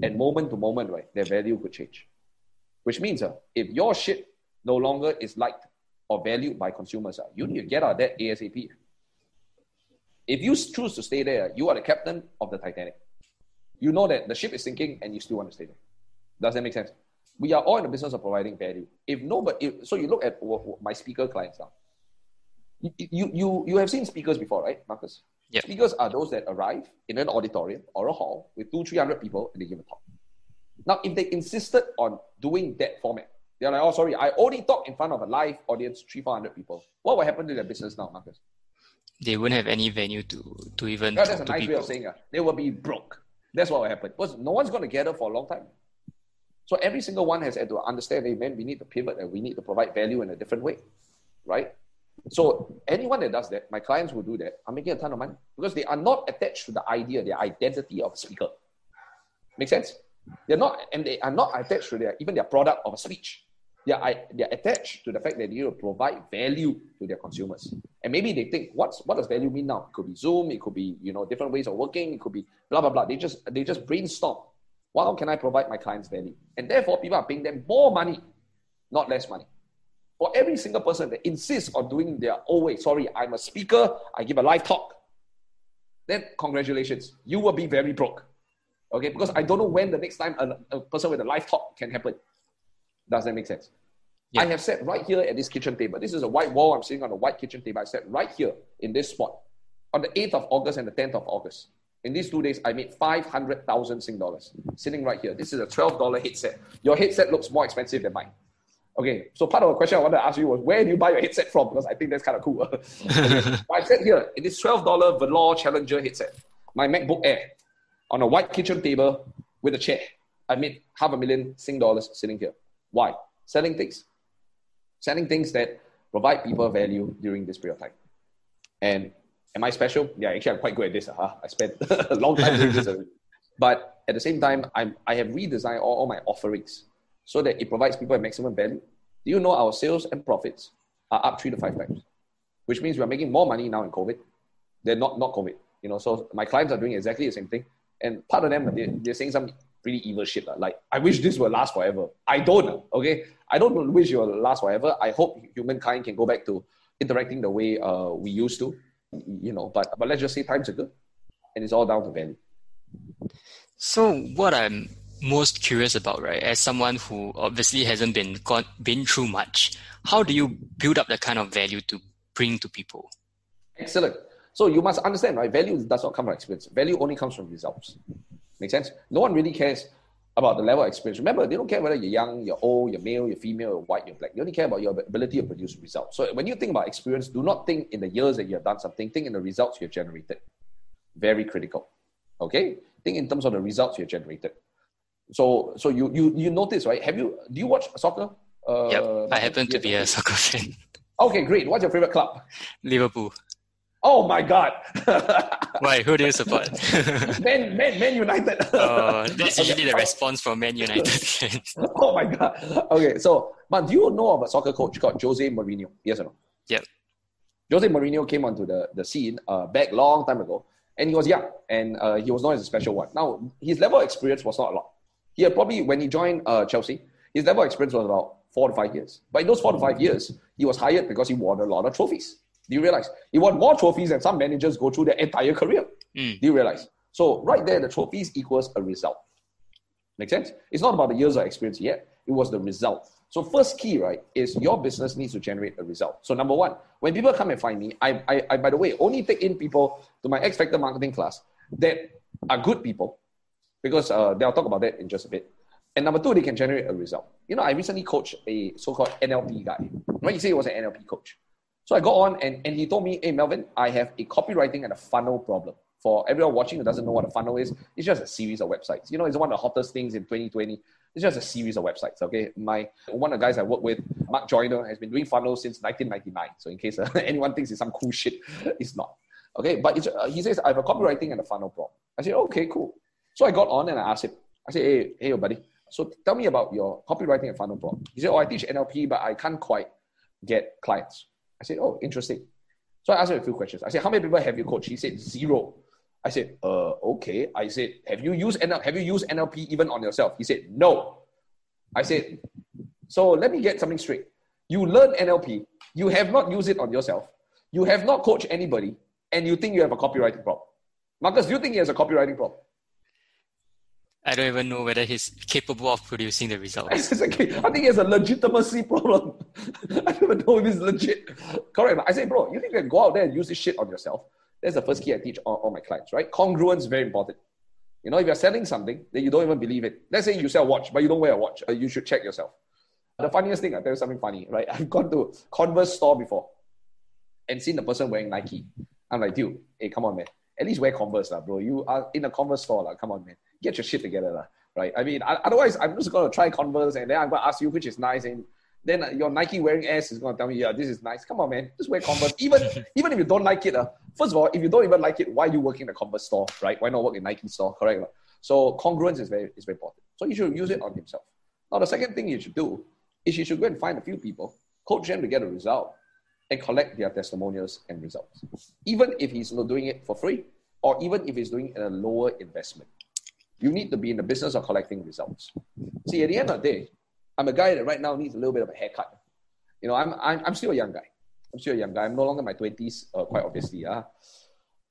And moment to moment, right, their value could change. Which means uh, if your shit no longer is liked or valued by consumers, uh, you need to get out of that ASAP. If you choose to stay there, you are the captain of the Titanic. You know that the ship is sinking and you still want to stay there. Does that make sense? We are all in the business of providing value. If nobody, so you look at my speaker clients now. You, you, you, you have seen speakers before, right, Marcus? Yeah. Speakers are those that arrive in an auditorium or a hall with two, three hundred people and they give a talk. Now, if they insisted on doing that format, they're like, oh, sorry, I only talk in front of a live audience, three, four hundred people. What will happen to their business now, Marcus? They wouldn't have any venue to, to even. Yeah, that's a nice people. way of saying it. They will be broke. That's what will happen. Because no one's going to gather for a long time. So every single one has had to understand, hey, man, we need to pivot and we need to provide value in a different way, right? So anyone that does that, my clients who do that, are making a ton of money because they are not attached to the idea, the identity of a speaker. Make sense? They're not, and they are not attached to their even their product of a speech. They are, they are attached to the fact that you know, provide value to their consumers. And maybe they think, what's what does value mean now? It could be Zoom, it could be you know different ways of working, it could be blah blah blah. They just they just brainstorm. How can I provide my clients value? And therefore, people are paying them more money, not less money. For every single person that insists on doing their own way, sorry, I'm a speaker, I give a live talk, then congratulations, you will be very broke. Okay, because I don't know when the next time a, a person with a live talk can happen. Does that make sense? Yeah. I have sat right here at this kitchen table. This is a white wall. I'm sitting on a white kitchen table. I sat right here in this spot on the 8th of August and the 10th of August. In these two days, I made 500,000 Sing dollars sitting right here. This is a $12 headset. Your headset looks more expensive than mine. Okay, so part of the question I wanted to ask you was where do you buy your headset from? Because I think that's kind of cool. I said here, it is $12 Velour Challenger headset. My MacBook Air on a white kitchen table with a chair. I made half a million Sing dollars sitting here. Why? Selling things. Selling things that provide people value during this period of time. And am I special? Yeah, actually, I'm quite good at this. Huh? I spent a long time doing this. Uh-huh. But at the same time, I'm, I have redesigned all, all my offerings so that it provides people a maximum value. Do you know our sales and profits are up three to five times? Which means we're making more money now in COVID than not, not COVID. You know, so my clients are doing exactly the same thing. And part of them, they're, they're saying some pretty evil shit. Uh, like, I wish this will last forever. I don't, okay? I don't wish it will last forever. I hope humankind can go back to interacting the way uh, we used to, you know, but, but let's just say times are good. And it's all down to value. So what I'm most curious about, right? As someone who obviously hasn't been gone, been through much, how do you build up the kind of value to bring to people? Excellent. So you must understand, right? Value does not come from experience. Value only comes from results. Make sense? No one really cares about the level of experience. Remember, they don't care whether you're young, you're old, you're male, you're female, you're white, you're black. They only care about your ability to produce results. So when you think about experience, do not think in the years that you have done something. Think in the results you've generated. Very critical. Okay? Think in terms of the results you've generated. So, so you you you notice, right? Have you do you watch soccer? Uh, yep, I happen to be a soccer fan. Okay, great. What's your favorite club? Liverpool. Oh my God! Why? Who do you support? Man, Man, Man United. oh, that's usually okay. the response from Man United oh my God! Okay, so but do you know of a soccer coach called Jose Mourinho? Yes or no? Yep. Jose Mourinho came onto the, the scene uh, back long time ago, and he was young, and uh, he was known as a special one. Now his level of experience was not a lot. He had probably when he joined uh, Chelsea, his level of experience was about four to five years. But in those four to five years, he was hired because he won a lot of trophies. Do you realize? He won more trophies than some managers go through their entire career. Mm. Do you realize? So right there, the trophies equals a result. Make sense? It's not about the years of experience yet. It was the result. So first key, right, is your business needs to generate a result. So number one, when people come and find me, I, I, I by the way, only take in people to my X Factor marketing class that are good people, because uh, they'll talk about that in just a bit. And number two, they can generate a result. You know, I recently coached a so-called NLP guy. Right? You say he was an NLP coach. So I got on and, and he told me, hey, Melvin, I have a copywriting and a funnel problem. For everyone watching who doesn't know what a funnel is, it's just a series of websites. You know, it's one of the hottest things in 2020. It's just a series of websites. Okay, my one of the guys I work with, Mark Joyner, has been doing funnels since 1999. So in case uh, anyone thinks it's some cool shit, it's not. Okay, but uh, he says I have a copywriting and a funnel problem. I said, okay, cool. So I got on and I asked him. I said, hey, hey, buddy. So tell me about your copywriting and funnel problem. He said, oh, I teach NLP, but I can't quite get clients. I said, oh, interesting. So I asked him a few questions. I said, how many people have you coached? He said, zero. I said, uh, okay. I said, have you used NLP, have you used NLP even on yourself? He said, no. I said, so let me get something straight. You learn NLP, you have not used it on yourself, you have not coached anybody, and you think you have a copywriting problem. Marcus, do you think he has a copywriting problem? I don't even know whether he's capable of producing the results. I think has a legitimacy problem. I don't even know if he's legit. Correct. I say, bro, you think you can go out there and use this shit on yourself? That's the first key I teach all, all my clients, right? Congruence is very important. You know, if you're selling something that you don't even believe it, let's say you sell a watch, but you don't wear a watch, uh, you should check yourself. The funniest thing, I'll tell you something funny, right? I've gone to Converse store before and seen the person wearing Nike. I'm like, dude, hey, come on, man. At least wear Converse, lah, bro. You are in a Converse store, lah. Come on, man get your shit together, lah, right? I mean, otherwise, I'm just going to try Converse and then I'm going to ask you which is nice. And then uh, your Nike wearing ass is going to tell me, yeah, this is nice. Come on, man. Just wear Converse. Even, even if you don't like it, uh, first of all, if you don't even like it, why are you working in a Converse store, right? Why not work in Nike store, correct? So congruence is very is very important. So you should use it on himself. Now the second thing you should do is you should go and find a few people, coach them to get a result, and collect their testimonials and results. Even if he's not doing it for free, or even if he's doing it at a lower investment. You need to be in the business of collecting results. See, at the end of the day, I'm a guy that right now needs a little bit of a haircut. You know, I'm, I'm, I'm still a young guy. I'm still a young guy. I'm no longer in my 20s, uh, quite obviously. Uh.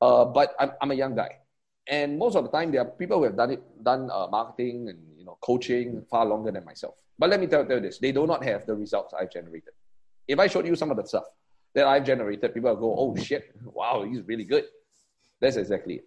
Uh, but I'm, I'm a young guy. And most of the time, there are people who have done it, done uh, marketing and you know coaching far longer than myself. But let me tell, tell you this: they do not have the results I've generated. If I showed you some of the stuff that I've generated, people go, "Oh shit! Wow, he's really good." That's exactly it.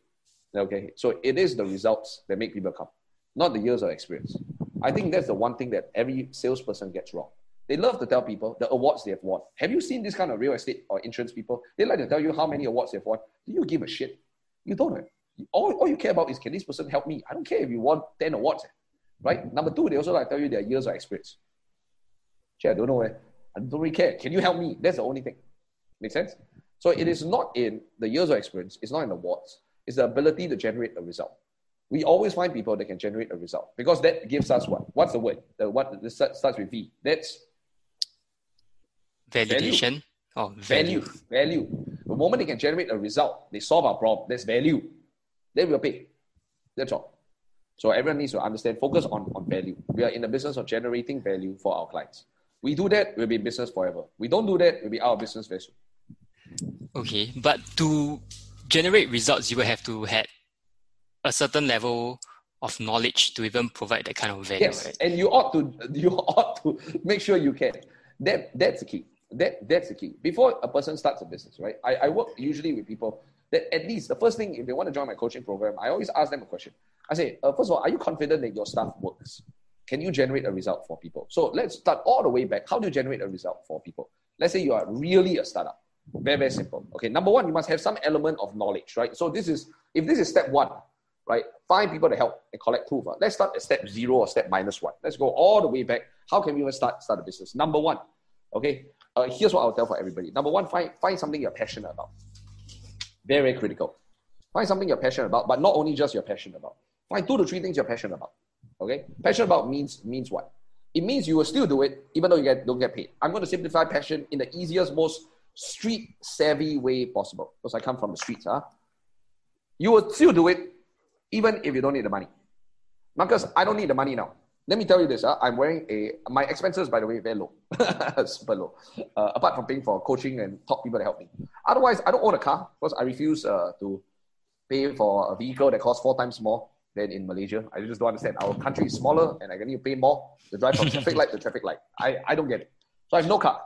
Okay, so it is the results that make people come, not the years of experience. I think that's the one thing that every salesperson gets wrong. They love to tell people the awards they have won. Have you seen this kind of real estate or insurance people? They like to tell you how many awards they've won. Do you give a shit? You don't. All, all you care about is can this person help me? I don't care if you won 10 awards. Right? Number two, they also like to tell you their years of experience. Gee, I don't know. Eh? I don't really care. Can you help me? That's the only thing. Make sense? So it is not in the years of experience, it's not in the awards, it's the ability to generate a result. We always find people that can generate a result because that gives us what? What's the word? The what this starts with V. That's validation value. or value. value. Value. The moment they can generate a result, they solve our problem. That's value. Then we'll pay. That's all. So everyone needs to understand, focus on, on value. We are in the business of generating value for our clients. We do that, we'll be in business forever. We don't do that, we'll be out of business very soon. Okay, but to generate results, you will have to have a certain level of knowledge to even provide that kind of value. Yes, right? and you ought to you ought to make sure you can. That that's the key. That that's the key. Before a person starts a business, right? I, I work usually with people that at least the first thing if they want to join my coaching program, I always ask them a question. I say, uh, first of all, are you confident that your stuff works? Can you generate a result for people? So let's start all the way back. How do you generate a result for people? Let's say you are really a startup very, very simple. Okay, number one, you must have some element of knowledge, right? So this is, if this is step one, right, find people to help and collect proof. Uh. Let's start at step zero or step minus one. Let's go all the way back. How can we even start, start a business? Number one, okay, uh, here's what I'll tell for everybody. Number one, find, find something you're passionate about. Very, very critical. Find something you're passionate about, but not only just you're passionate about. Find two to three things you're passionate about. Okay? Passionate about means means what? It means you will still do it even though you get, don't get paid. I'm going to simplify passion in the easiest, most street savvy way possible because I come from the streets. Huh? You will still do it even if you don't need the money. Marcus, I don't need the money now. Let me tell you this. Huh? I'm wearing a, my expenses, by the way, very low, super low. Uh, apart from paying for coaching and top people to help me. Otherwise, I don't own a car because I refuse uh, to pay for a vehicle that costs four times more than in Malaysia. I just don't understand. Our country is smaller and I need to pay more to drive from traffic light to traffic light. I, I don't get it. So I have no car.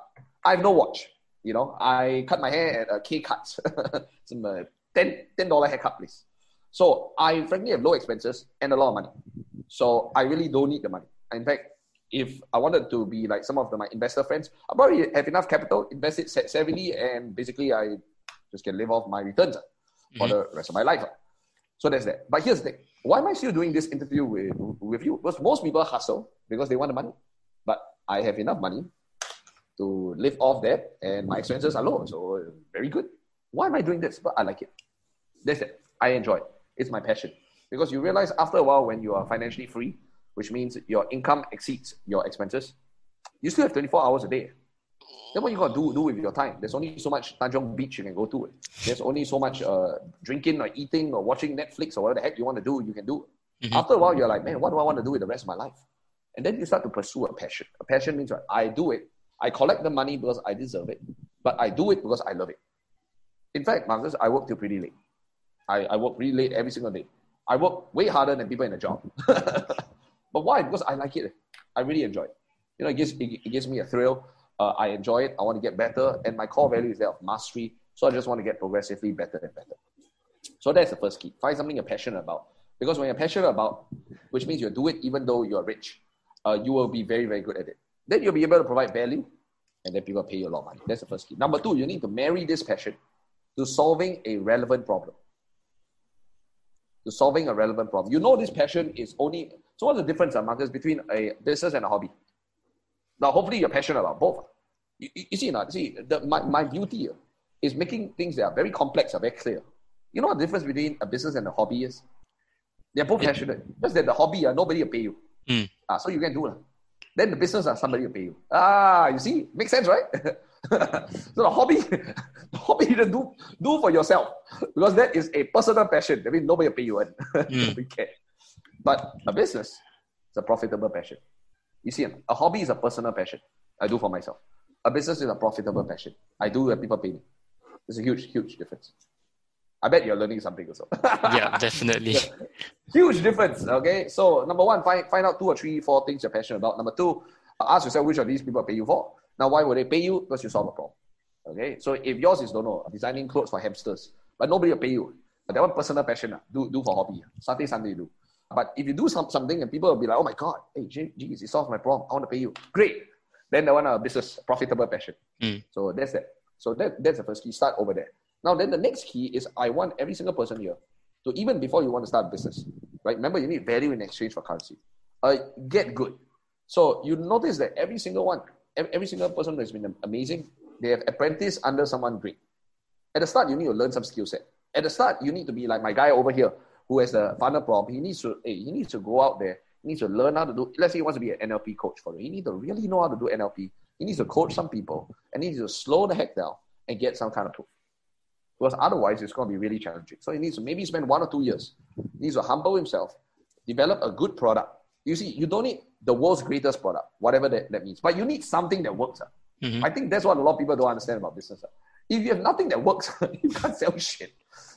I have no watch. You know, I cut my hair at a K cuts. Some uh, 10 $10 haircut, please. So I frankly have low expenses and a lot of money. So I really don't need the money. In fact, if I wanted to be like some of the, my investor friends, I probably have enough capital, invest it savvily, and basically I just can live off my returns mm-hmm. for the rest of my life. So that's that. But here's the thing. Why am I still doing this interview with, with you? Because most people hustle because they want the money. But I have enough money to live off that, and my expenses are low. So very good. Why am I doing this? But I like it. That's it. I enjoy it. It's my passion. Because you realize after a while when you are financially free, which means your income exceeds your expenses, you still have 24 hours a day. Then what you got to do, do with your time? There's only so much Tanjong Beach you can go to. There's only so much uh, drinking or eating or watching Netflix or whatever the heck you want to do, you can do. Mm-hmm. After a while, you're like, man, what do I want to do with the rest of my life? And then you start to pursue a passion. A passion means what? I do it I collect the money because I deserve it, but I do it because I love it. In fact, Marcus, I work till pretty late. I, I work really late every single day. I work way harder than people in a job. but why? Because I like it. I really enjoy it. You know, it gives, it, it gives me a thrill. Uh, I enjoy it. I want to get better. And my core value is that of mastery. So I just want to get progressively better and better. So that's the first key. Find something you're passionate about. Because when you're passionate about, which means you do it even though you're rich, uh, you will be very, very good at it. Then you'll be able to provide value and then people pay you a lot of money. That's the first key. Number two, you need to marry this passion to solving a relevant problem. To solving a relevant problem. You know this passion is only, so what's the difference, uh, Marcus, between a business and a hobby? Now, hopefully you're passionate about both. You, you see, now, see the, my, my beauty is making things that are very complex are very clear. You know what the difference between a business and a hobby is? They're both passionate. Just that the hobby, uh, nobody will pay you. Mm. Ah, so you can do it. Then the business, uh, somebody will pay you. Ah, you see? Makes sense, right? so the hobby, the hobby you do, do for yourself. Because that is a personal passion. I mean, nobody will pay you. And Mm. nobody care. But a business is a profitable passion. You see, a hobby is a personal passion. I do for myself. A business is a profitable passion. I do when people pay me. There's a huge, huge difference. I bet you're learning something also. Yeah, definitely. Huge difference. Okay. So number one, find find out two or three, four things you're passionate about. Number two, ask yourself which of these people pay you for. Now, why would they pay you? Because you solve a problem. Okay. So if yours is don't know designing clothes for hamsters, but nobody will pay you. But that one personal passion. ah, Do do for hobby. Saturday, Sunday you do. But if you do some, something and people will be like, oh my God, hey, gee- geez, it solved my problem. I want to pay you. Great. Then the one a business, profitable passion. Mm. So that's that. So that, that's the first key. Start over there. Now, then the next key is I want every single person here to, even before you want to start a business, right? Remember, you need value in exchange for currency. Uh, get good. So you notice that every single one, every, single person has been amazing. They have apprenticed under someone great. At the start, you need to learn some skill set. At the start, you need to be like my guy over here who has the funnel problem. He needs to, hey, he needs to go out there. He needs to learn how to do. Let's say he wants to be an NLP coach for you. He needs to really know how to do NLP. He needs to coach some people, and he needs to slow the heck down and get some kind of proof. Because otherwise, it's going to be really challenging. So he needs to maybe spend one or two years. He needs to humble himself, develop a good product. You see, you don't need the world's greatest product, whatever that, that means, but you need something that works. ah. Mhm. I think that's what a lot of people don't understand about business. ah. If you have nothing that works, you can't sell shit.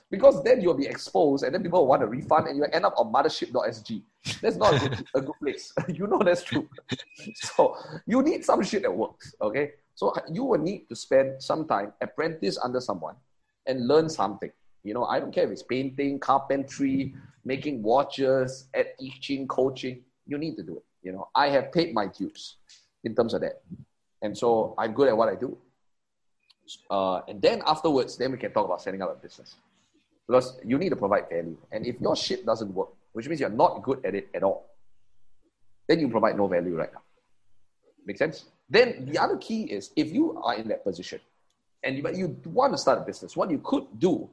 Because then you'll be exposed and then people will want a refund and you end up on mothership.sg. That's not a good, a good place. you know that's true. So you need some shit that works, okay? So you will need to spend some time, apprentice under someone, and learn something. You know, I don't care if it's painting, carpentry, making watches, at teaching, coaching. You need to do it. You know, I have paid my dues in terms of that. And so I'm good at what I do. Uh, and then afterwards, then we can talk about setting up a business. Because you need to provide value. And if your shit doesn't work, which means you're not good at it at all, then you provide no value right now. Make sense? Then the other key is if you are in that position and you, but you want to start a business, what you could do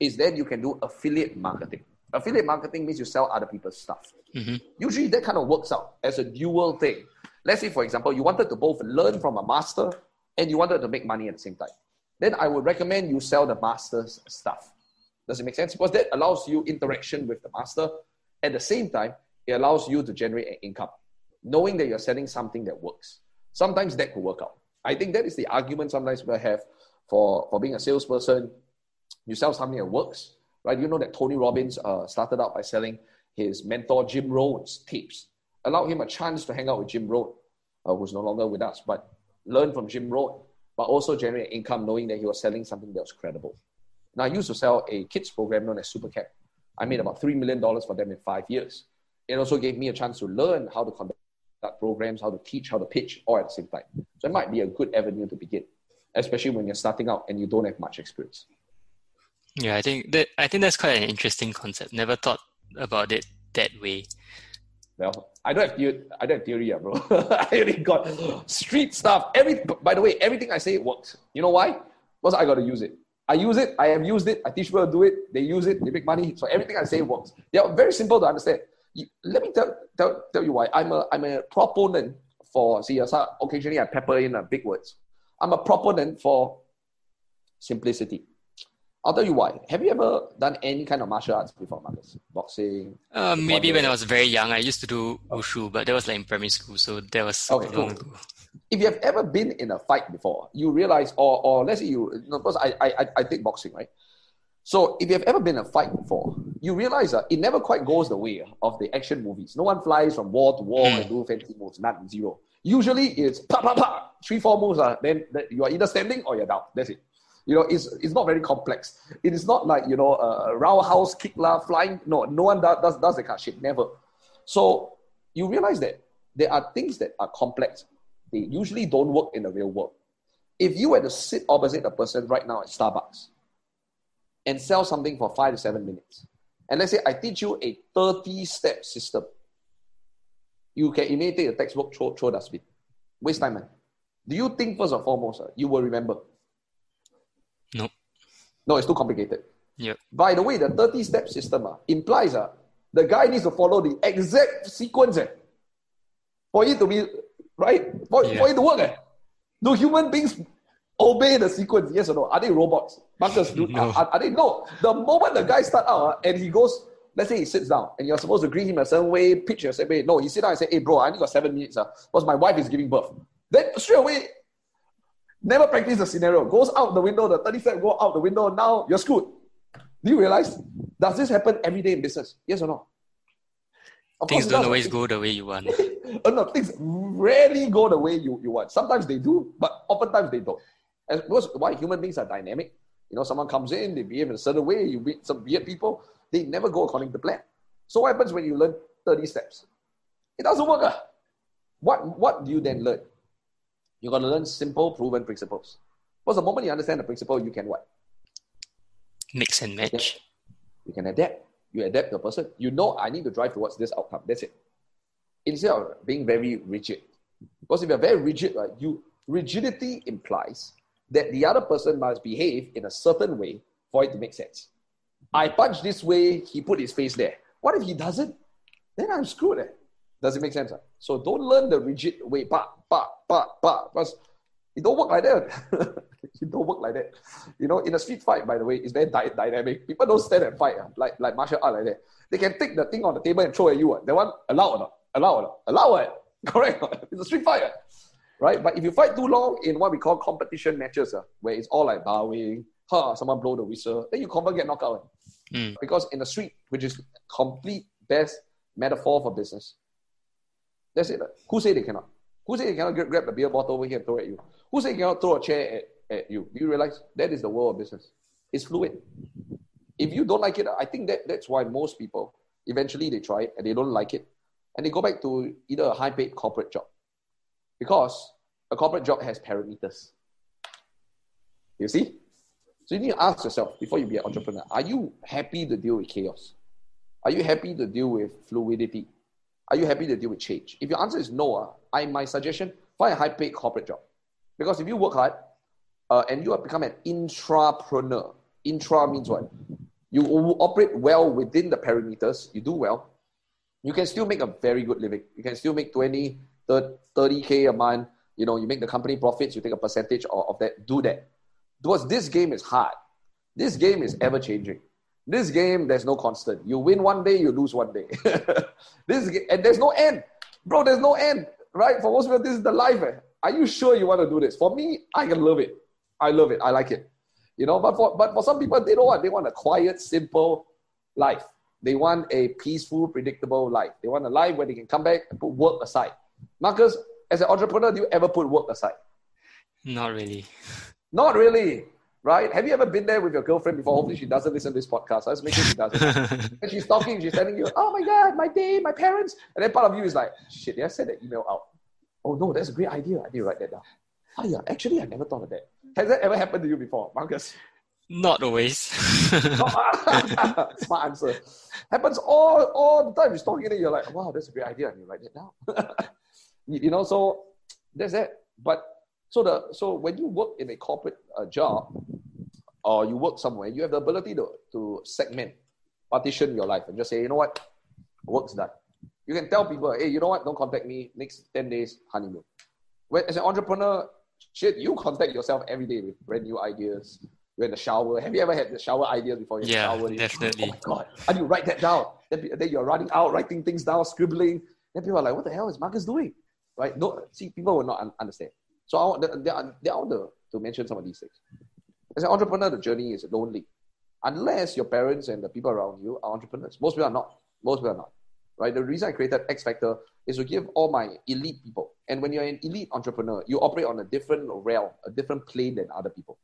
is then you can do affiliate marketing. Affiliate marketing means you sell other people's stuff. Mhm. Usually that kind of works out as a dual thing. Let's say, for example, you wanted to both learn from a master and you wanted to make money at the same time. Then I would recommend you sell the master's stuff. Does it make sense? Because that allows you interaction with the master. At the same time, it allows you to generate an income, knowing that you're selling something that works. Sometimes that could work out. I think that is the argument sometimes people have for, for being a salesperson. You sell something that works, right? You know that Tony Robbins uh, started out by selling his mentor Jim Rohn's tapes, allowed him a chance to hang out with Jim Rohn, uh, who's no longer with us, but learn from Jim Rohn, but also generate income knowing that he was selling something that was credible. Now, I used to sell a kids program known as SuperCamp. I made about $3 million for them in five years. It also gave me a chance to learn how to conduct programs, how to teach, how to pitch, all at the same time. So it might be a good avenue to begin, especially when you're starting out and you don't have much experience. Yeah, I think that I think that's quite an interesting concept. Never thought about it that way. Well, I don't have theory, I don't have theory, yeah, bro. I only got street stuff. Every, by the way, everything I say works. You know why? Because I got to use it. I use it. I have used it. I teach people to do it. They use it. They make money. So everything I say works. They are very simple to understand. You, let me tell, tell, tell you why. I'm a, I'm a proponent for, see, uh, occasionally I pepper in uh, big words. I'm a proponent for simplicity. I'll tell you why. Have you ever done any kind of martial arts before, Marcus? Boxing? Uh, maybe when I was very young, I used to do wushu, but that was like in primary school, so that was Okay, long cool. ago. if you have ever been in a fight before, you realize, or, or let's say you, you know, because I, I, I- take boxing, right? So if you have ever been in a fight before, you realize that it never quite goes the way of the action movies. No one flies from wall to wall Mm. and do fancy moves, none, zero. Usually it's pa pa pa, three, four moves, uh, then you are either standing or you're down. That's it. You know, it's, it's not very complex. It is not like, you know, a roundhouse kick, la, flying. No, no one does, does, does that kind of shit. Never. So you realize that there are things that are complex. They usually don't work in the real world. If you were to sit opposite a person right now at Starbucks and sell something for five to seven minutes, and let's say I teach you a 30 step system, you can immediately take the textbook, throw, throw dustbin. Waste time, man. Do you think, first and foremost, uh, you will remember? No. No, it's too complicated. Yep. By the way, the 30 step system uh, implies uh, The guy needs to follow the exact sequence eh, for it to be right, for, Yeah. for it to work. Eh. Do human beings obey the sequence? Yes or no? Are they robots? Marcus, do, No. are, are they? No. The moment the guy start out ah, and he goes, let's say he sits down and you're supposed to greet him a certain way, pitch a certain way. No, he sit down and say, hey bro, I only got seven minutes uh, because my wife is giving birth. Then straight away, never practice the scenario. Goes out the window, the 30 step go out the window, now you're screwed. Do you realize? Does this happen every day in business? Yes or no? Of Things don't always go the way you want. oh, no, things rarely go the way you, you want. Sometimes they do, but oftentimes they don't. And because why human beings are dynamic. You know, someone comes in, they behave in a certain way, you meet some weird people, they never go according to plan. So what happens when you learn 30 steps? It doesn't work. ah. What what do you then learn? You're gonna learn simple, proven principles. Because the moment you understand the principle, you can what? Mix and match. You can adapt. You adapt the person. You know, I need to drive towards this outcome. That's it. Instead of being very rigid. Because if you're very rigid, right, you rigidity implies that the other person must behave in a certain way for it to make sense. I punch this way, he put his face there. What if he doesn't? Then I'm screwed. Eh? Does it make sense? ah? So don't learn the rigid way, pa, pa, pa, pa, because it don't work like that. it don't work like that. You know, in a street fight, by the way, it's very dy- dynamic. People don't stand and fight ah, like, like martial art like that. They can take the thing on the table and throw at you. ah. That one, allow or not? Allow or not? Allow it. Correct. or? It's a street fight. Right? But if you fight too long in what we call competition matches, ah, where it's all like bowing, huh, someone blow the whistle, then you confirm get knocked out. Mm. Because in the street, which is complete best metaphor for business, that's it. Who say they cannot? Who say they cannot grab the beer bottle over here and throw at you? Who say you cannot throw a chair at, at you? Do you realize that is the world of business? It's fluid. If you don't like it, I think that that's why most people eventually they try it and they don't like it, and they go back to either a high-paid corporate job, because a corporate job has parameters. You see, so you need to ask yourself before you be an entrepreneur: Are you happy to deal with chaos? Are you happy to deal with fluidity? Are you happy to deal with change? If your answer is no, ah, I my suggestion find a high-paid corporate job, because if you work hard uh, and you have become an intrapreneur, intra means what? You operate well within the parameters, You do well. You can still make a very good living. You can still make 20, 30k a month. You know, you make the company profits. You take a percentage of, of that. Do that. Because this game is hard. This game is ever changing. This game, there's no constant. You win one day, you lose one day. this ga- and there's no end, bro. There's no end, right? For most people, this is the life. eh. Are you sure you want to do this? For me, I can love it. I love it. I like it. You know, but for but for some people, they don't want. They want a quiet, simple life. They want a peaceful, predictable life. They want a life where they can come back and put work aside. Marcus, as an entrepreneur, do you ever put work aside? Not really. Not really, right? Have you ever been there with your girlfriend before? Hopefully, she doesn't listen to this podcast. Let's make sure she doesn't. and she's talking, she's telling you, "Oh my God, my day, my parents," and then part of you is like, "Shit, did I send that email out? Oh no, that's a great idea. I need to write that down." Oh yeah, actually, I never thought of that. Has that ever happened to you before, Marcus? Not always. Smart answer. Happens all all the time. You're talking and you're like, wow, that's a great idea, and you write that down. you, you know, so that's it. But so the so when you work in a corporate uh, job or you work somewhere, you have the ability to to segment, partition your life, and just say, you know what, work's done. You can tell people, hey, you know what, don't contact me. Next ten days honeymoon. When as an entrepreneur, shit, you contact yourself every day with brand new ideas. You're in the shower. Have you ever had the shower ideas before you Yeah, shower? Definitely. Oh my god! And you write that down. Then, then you're running out, writing things down, scribbling. Then people are like, "What the hell is Marcus doing?" Right? No, see, people will not un- understand. So I are, they are the, to mention some of these things. As an entrepreneur, the journey is lonely, unless your parents and the people around you are entrepreneurs. Most people are not. Most people are not. Right? The reason I created X Factor is to give all my elite people. And when you're an elite entrepreneur, you operate on a different realm, a different plane than other people.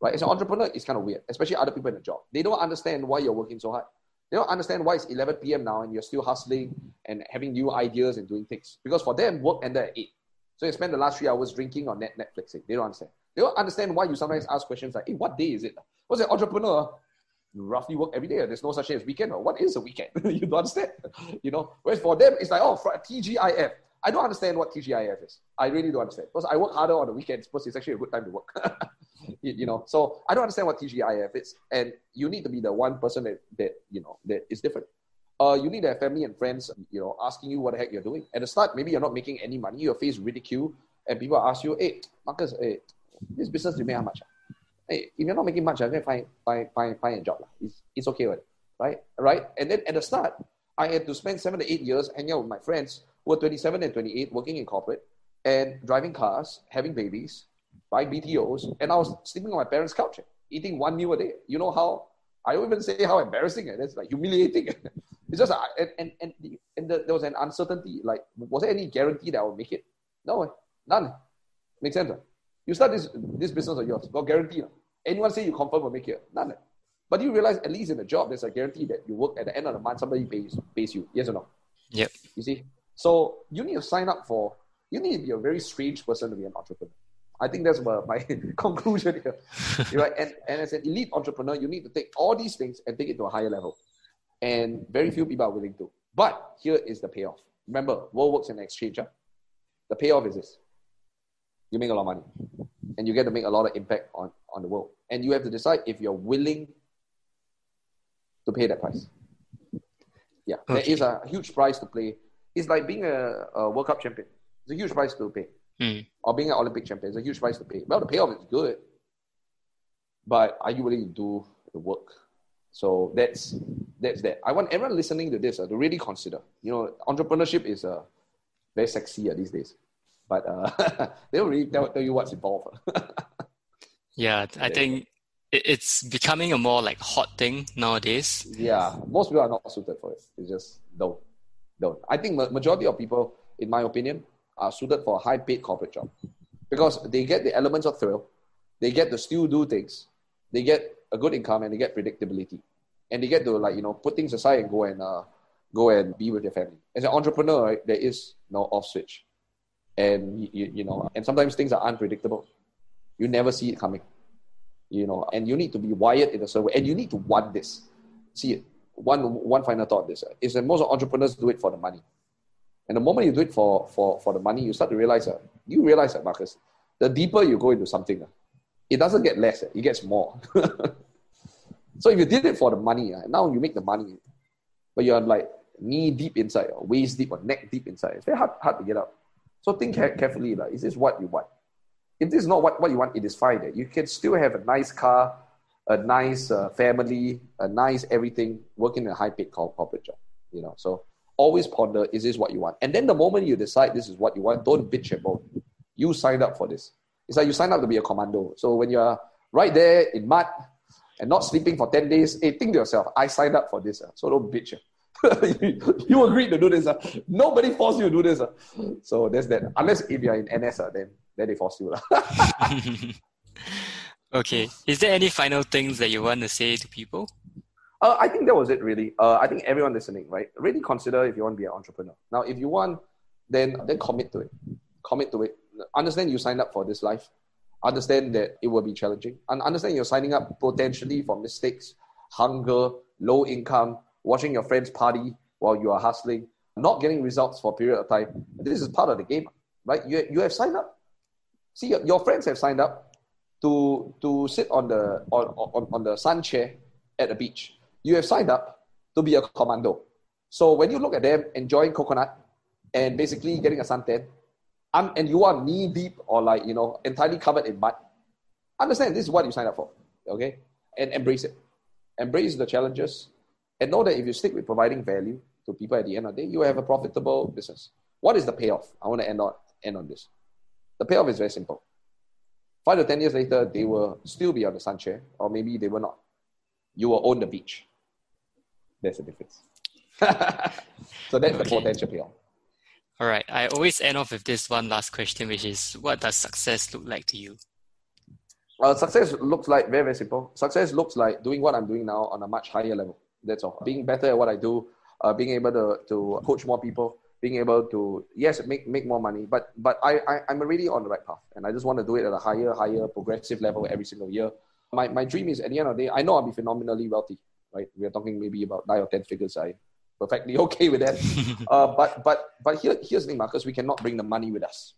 Right? As an entrepreneur, it's kind of weird, especially other people in the job. They don't understand why you're working so hard. They don't understand why it's 11 p.m. now and you're still hustling and having new ideas and doing things. Because for them, work ended at 8. So you spend the last three hours drinking or net Netflixing. They don't understand. They don't understand why you sometimes ask questions like, hey, what day is it? What's an entrepreneur? You roughly work every day. There's no such thing as weekend. Or what is a weekend? you don't understand. You know? Whereas for them, it's like, oh, TGIF. I don't understand what TGIF is. I really don't understand. Because I work harder on the weekends because it's actually a good time to work. you, you know, so I don't understand what TGIF is. And you need to be the one person that, that you know, that is different. Uh, you need to have family and friends, you know, asking you what the heck you're doing. At the start, maybe you're not making any money. You're faced ridicule, and people ask you, "Hey, Marcus, hey, this business you make how much? Hey, if you're not making much, I can find find find find a job. It's it's okay, right? Right? And then at the start, I had to spend seven to eight years hanging out with my friends who were 27 and 28, working in corporate and driving cars, having babies, buying BTOs, and I was sleeping on my parents' couch, eating one meal a day. You know how I don't even say how embarrassing it is, like humiliating. it's just uh, and and and, the, and the, there was an uncertainty. Like, was there any guarantee that I would make it? No, eh. none. Makes sense. Right? You start this this business of yours, got guarantee. Eh? Anyone say you confirm will make it? None. But you realize at least in a job, there's a guarantee that you work at the end of the month, somebody pays pays you. Yes or no? Yep. You see, so you need to sign up for. You need to be a very strange person to be an entrepreneur. I think that's my, my conclusion here. right? And, and as an elite entrepreneur, you need to take all these things and take it to a higher level. And very few people are willing to. But here is the payoff. Remember, world works in exchange. Huh? The payoff is this. You make a lot of money. And you get to make a lot of impact on, on the world. And you have to decide if you're willing to pay that price. Yeah, okay. there is a huge price to play. It's like being a, a World Cup champion. It's a huge price to pay. Mm. Or being an Olympic champion is a huge price to pay. Well, the payoff is good, but are you willing to do the work? So that's that's that. I want everyone listening to this uh, to really consider. You know, entrepreneurship is uh, very sexy uh, these days, but uh, they don't really tell, tell you what's involved. yeah, I think it's becoming a more like hot thing nowadays. Yeah, most people are not suited for it. It's just don't, don't. I think majority of people, in my opinion, are suited for a high paid corporate job because they get the elements of thrill, they get to still do things, they get a good income, and they get predictability, and they get to like you know put things aside and go and uh, go and be with their family. As an entrepreneur, right, there is no off switch, and you, you know, and sometimes things are unpredictable. You never see it coming, you know, and you need to be wired in a certain way, and you need to want this. See, it. one one final thought: this is that most entrepreneurs do it for the money and the moment you do it for, for, for the money, you start to realize, uh, you realize that, Marcus, the deeper you go into something, uh, it doesn't get less, uh, it gets more. so if you did it for the money, now you make the money, but you're like knee deep inside, or waist deep, or neck deep inside. It's very hard, hard to get out. So think carefully, like, is this what you want? If this is not what, what you want, it is fine. Eh? You can still have a nice car, a nice uh, family, a nice everything, working in a high paid corporate job. You know, so always ponder is this what you want? And then the moment you decide this is what you want, don't bitch moan. You signed up for this. It's like you signed up to be a commando. So when you're right there in mud and not sleeping for 10 days, hey, think to yourself, I signed up for this. Uh, so don't bitch. you agreed to do this. Uh. Nobody forced you to do this. Uh. So that's that. Unless if you're in NS, uh, then, then they force you. okay. Is there any final things that you want to say to people? Uh, I think that was it really. Uh, I think everyone listening, right? Really consider if you want to be an entrepreneur. Now, if you want, then then commit to it. Commit to it. Understand you signed up for this life. Understand that it will be challenging. And understand you're signing up potentially for mistakes, hunger, low income, watching your friends party while you are hustling, not getting results for a period of time. This is part of the game, right? You, you have signed up. See, your, your friends have signed up to to sit on the on, on, on the sun chair at the beach you have signed up to be a commando. So when you look at them enjoying coconut and basically getting a suntan, um, and you are knee deep or like, you know, entirely covered in mud, understand this is what you signed up for, okay? And embrace it. Embrace the challenges and know that if you stick with providing value to people at the end of the day, you have a profitable business. What is the payoff? I want to end on, end on this. The payoff is very simple. Five to 10 years later, they will still be on the sun chair, or maybe they will not. You will own the beach there's a difference. so that's okay. the potential payoff. All right. I always end off with this one last question, which is what does success look like to you? Well, success looks like very, very simple. Success looks like doing what I'm doing now on a much higher level. That's all. Being better at what I do, uh, being able to, to coach more people, being able to, yes, make, make more money, but, but I, I, I'm already on the right path. And I just want to do it at a higher, higher progressive level every single year. My, my dream is at the end of the day, I know I'll be phenomenally wealthy right? We are talking maybe about nine or ten figures. I perfectly okay with that. uh, but but but here here's the thing, Marcus. We cannot bring the money with us.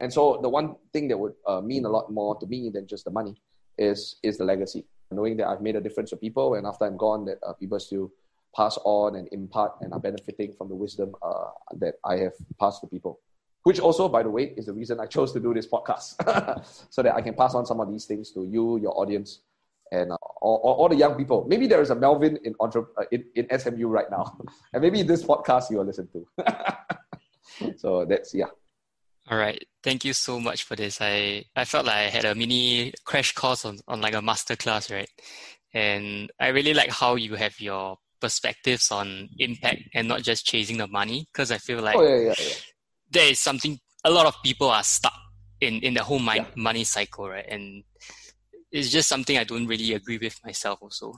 And so the one thing that would uh, mean a lot more to me than just the money is is the legacy. Knowing that I've made a difference to people, and after I'm gone, that uh, people still pass on and impart and are benefiting from the wisdom uh, that I have passed to people. Which also, by the way, is the reason I chose to do this podcast, so that I can pass on some of these things to you, your audience, and uh, all, all, the young people. Maybe there is a Melvin in, entre- uh, in, in SMU right now, and maybe this podcast you will listen to. so that's yeah. All right. Thank you so much for this. I, I felt like I had a mini crash course on, on like a master class, right? And I really like how you have your perspectives on impact and not just chasing the money. Because I feel like oh, yeah, yeah, yeah. there is something a lot of people are stuck in, in the whole money, money cycle, right? And it's just something I don't really agree with myself also.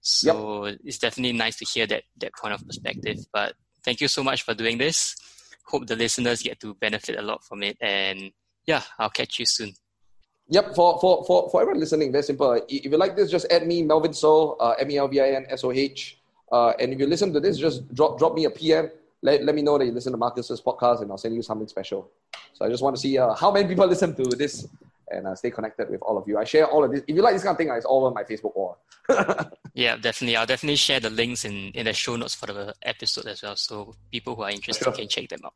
So yep. it's definitely nice to hear that that point of perspective. But thank you so much for doing this hope the listeners get to benefit a lot from it. And yeah, I'll catch you soon. Yep, for, for, for, for everyone listening, very simple. If you like this, just add me, Melvin Soh, uh, M E L V I N S O H. Uh, and if you listen to this, just drop, drop me a PM. Let, let me know that you listen to Marcus's podcast and I'll send you something special. So I just want to see uh, how many people listen to this and uh, stay connected with all of you. I share all of this. If you like this kind of thing, it's all on my Facebook wall. yeah, definitely. I'll definitely share the links in, in the show notes for the episode as well. So people who are interested sure. can check them out.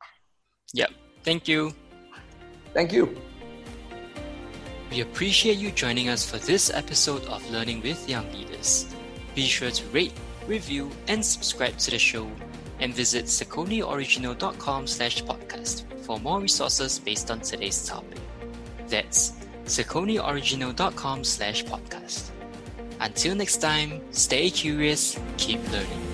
Yeah. Thank you. Thank you. We appreciate you joining us for this episode of Learning with Young Leaders. Be sure to rate, review, and subscribe to the show and visit sekonioriginal.com slash podcast for more resources based on today's topic. That's sekonioriginal.com slash podcast. Until next time, stay curious, keep learning.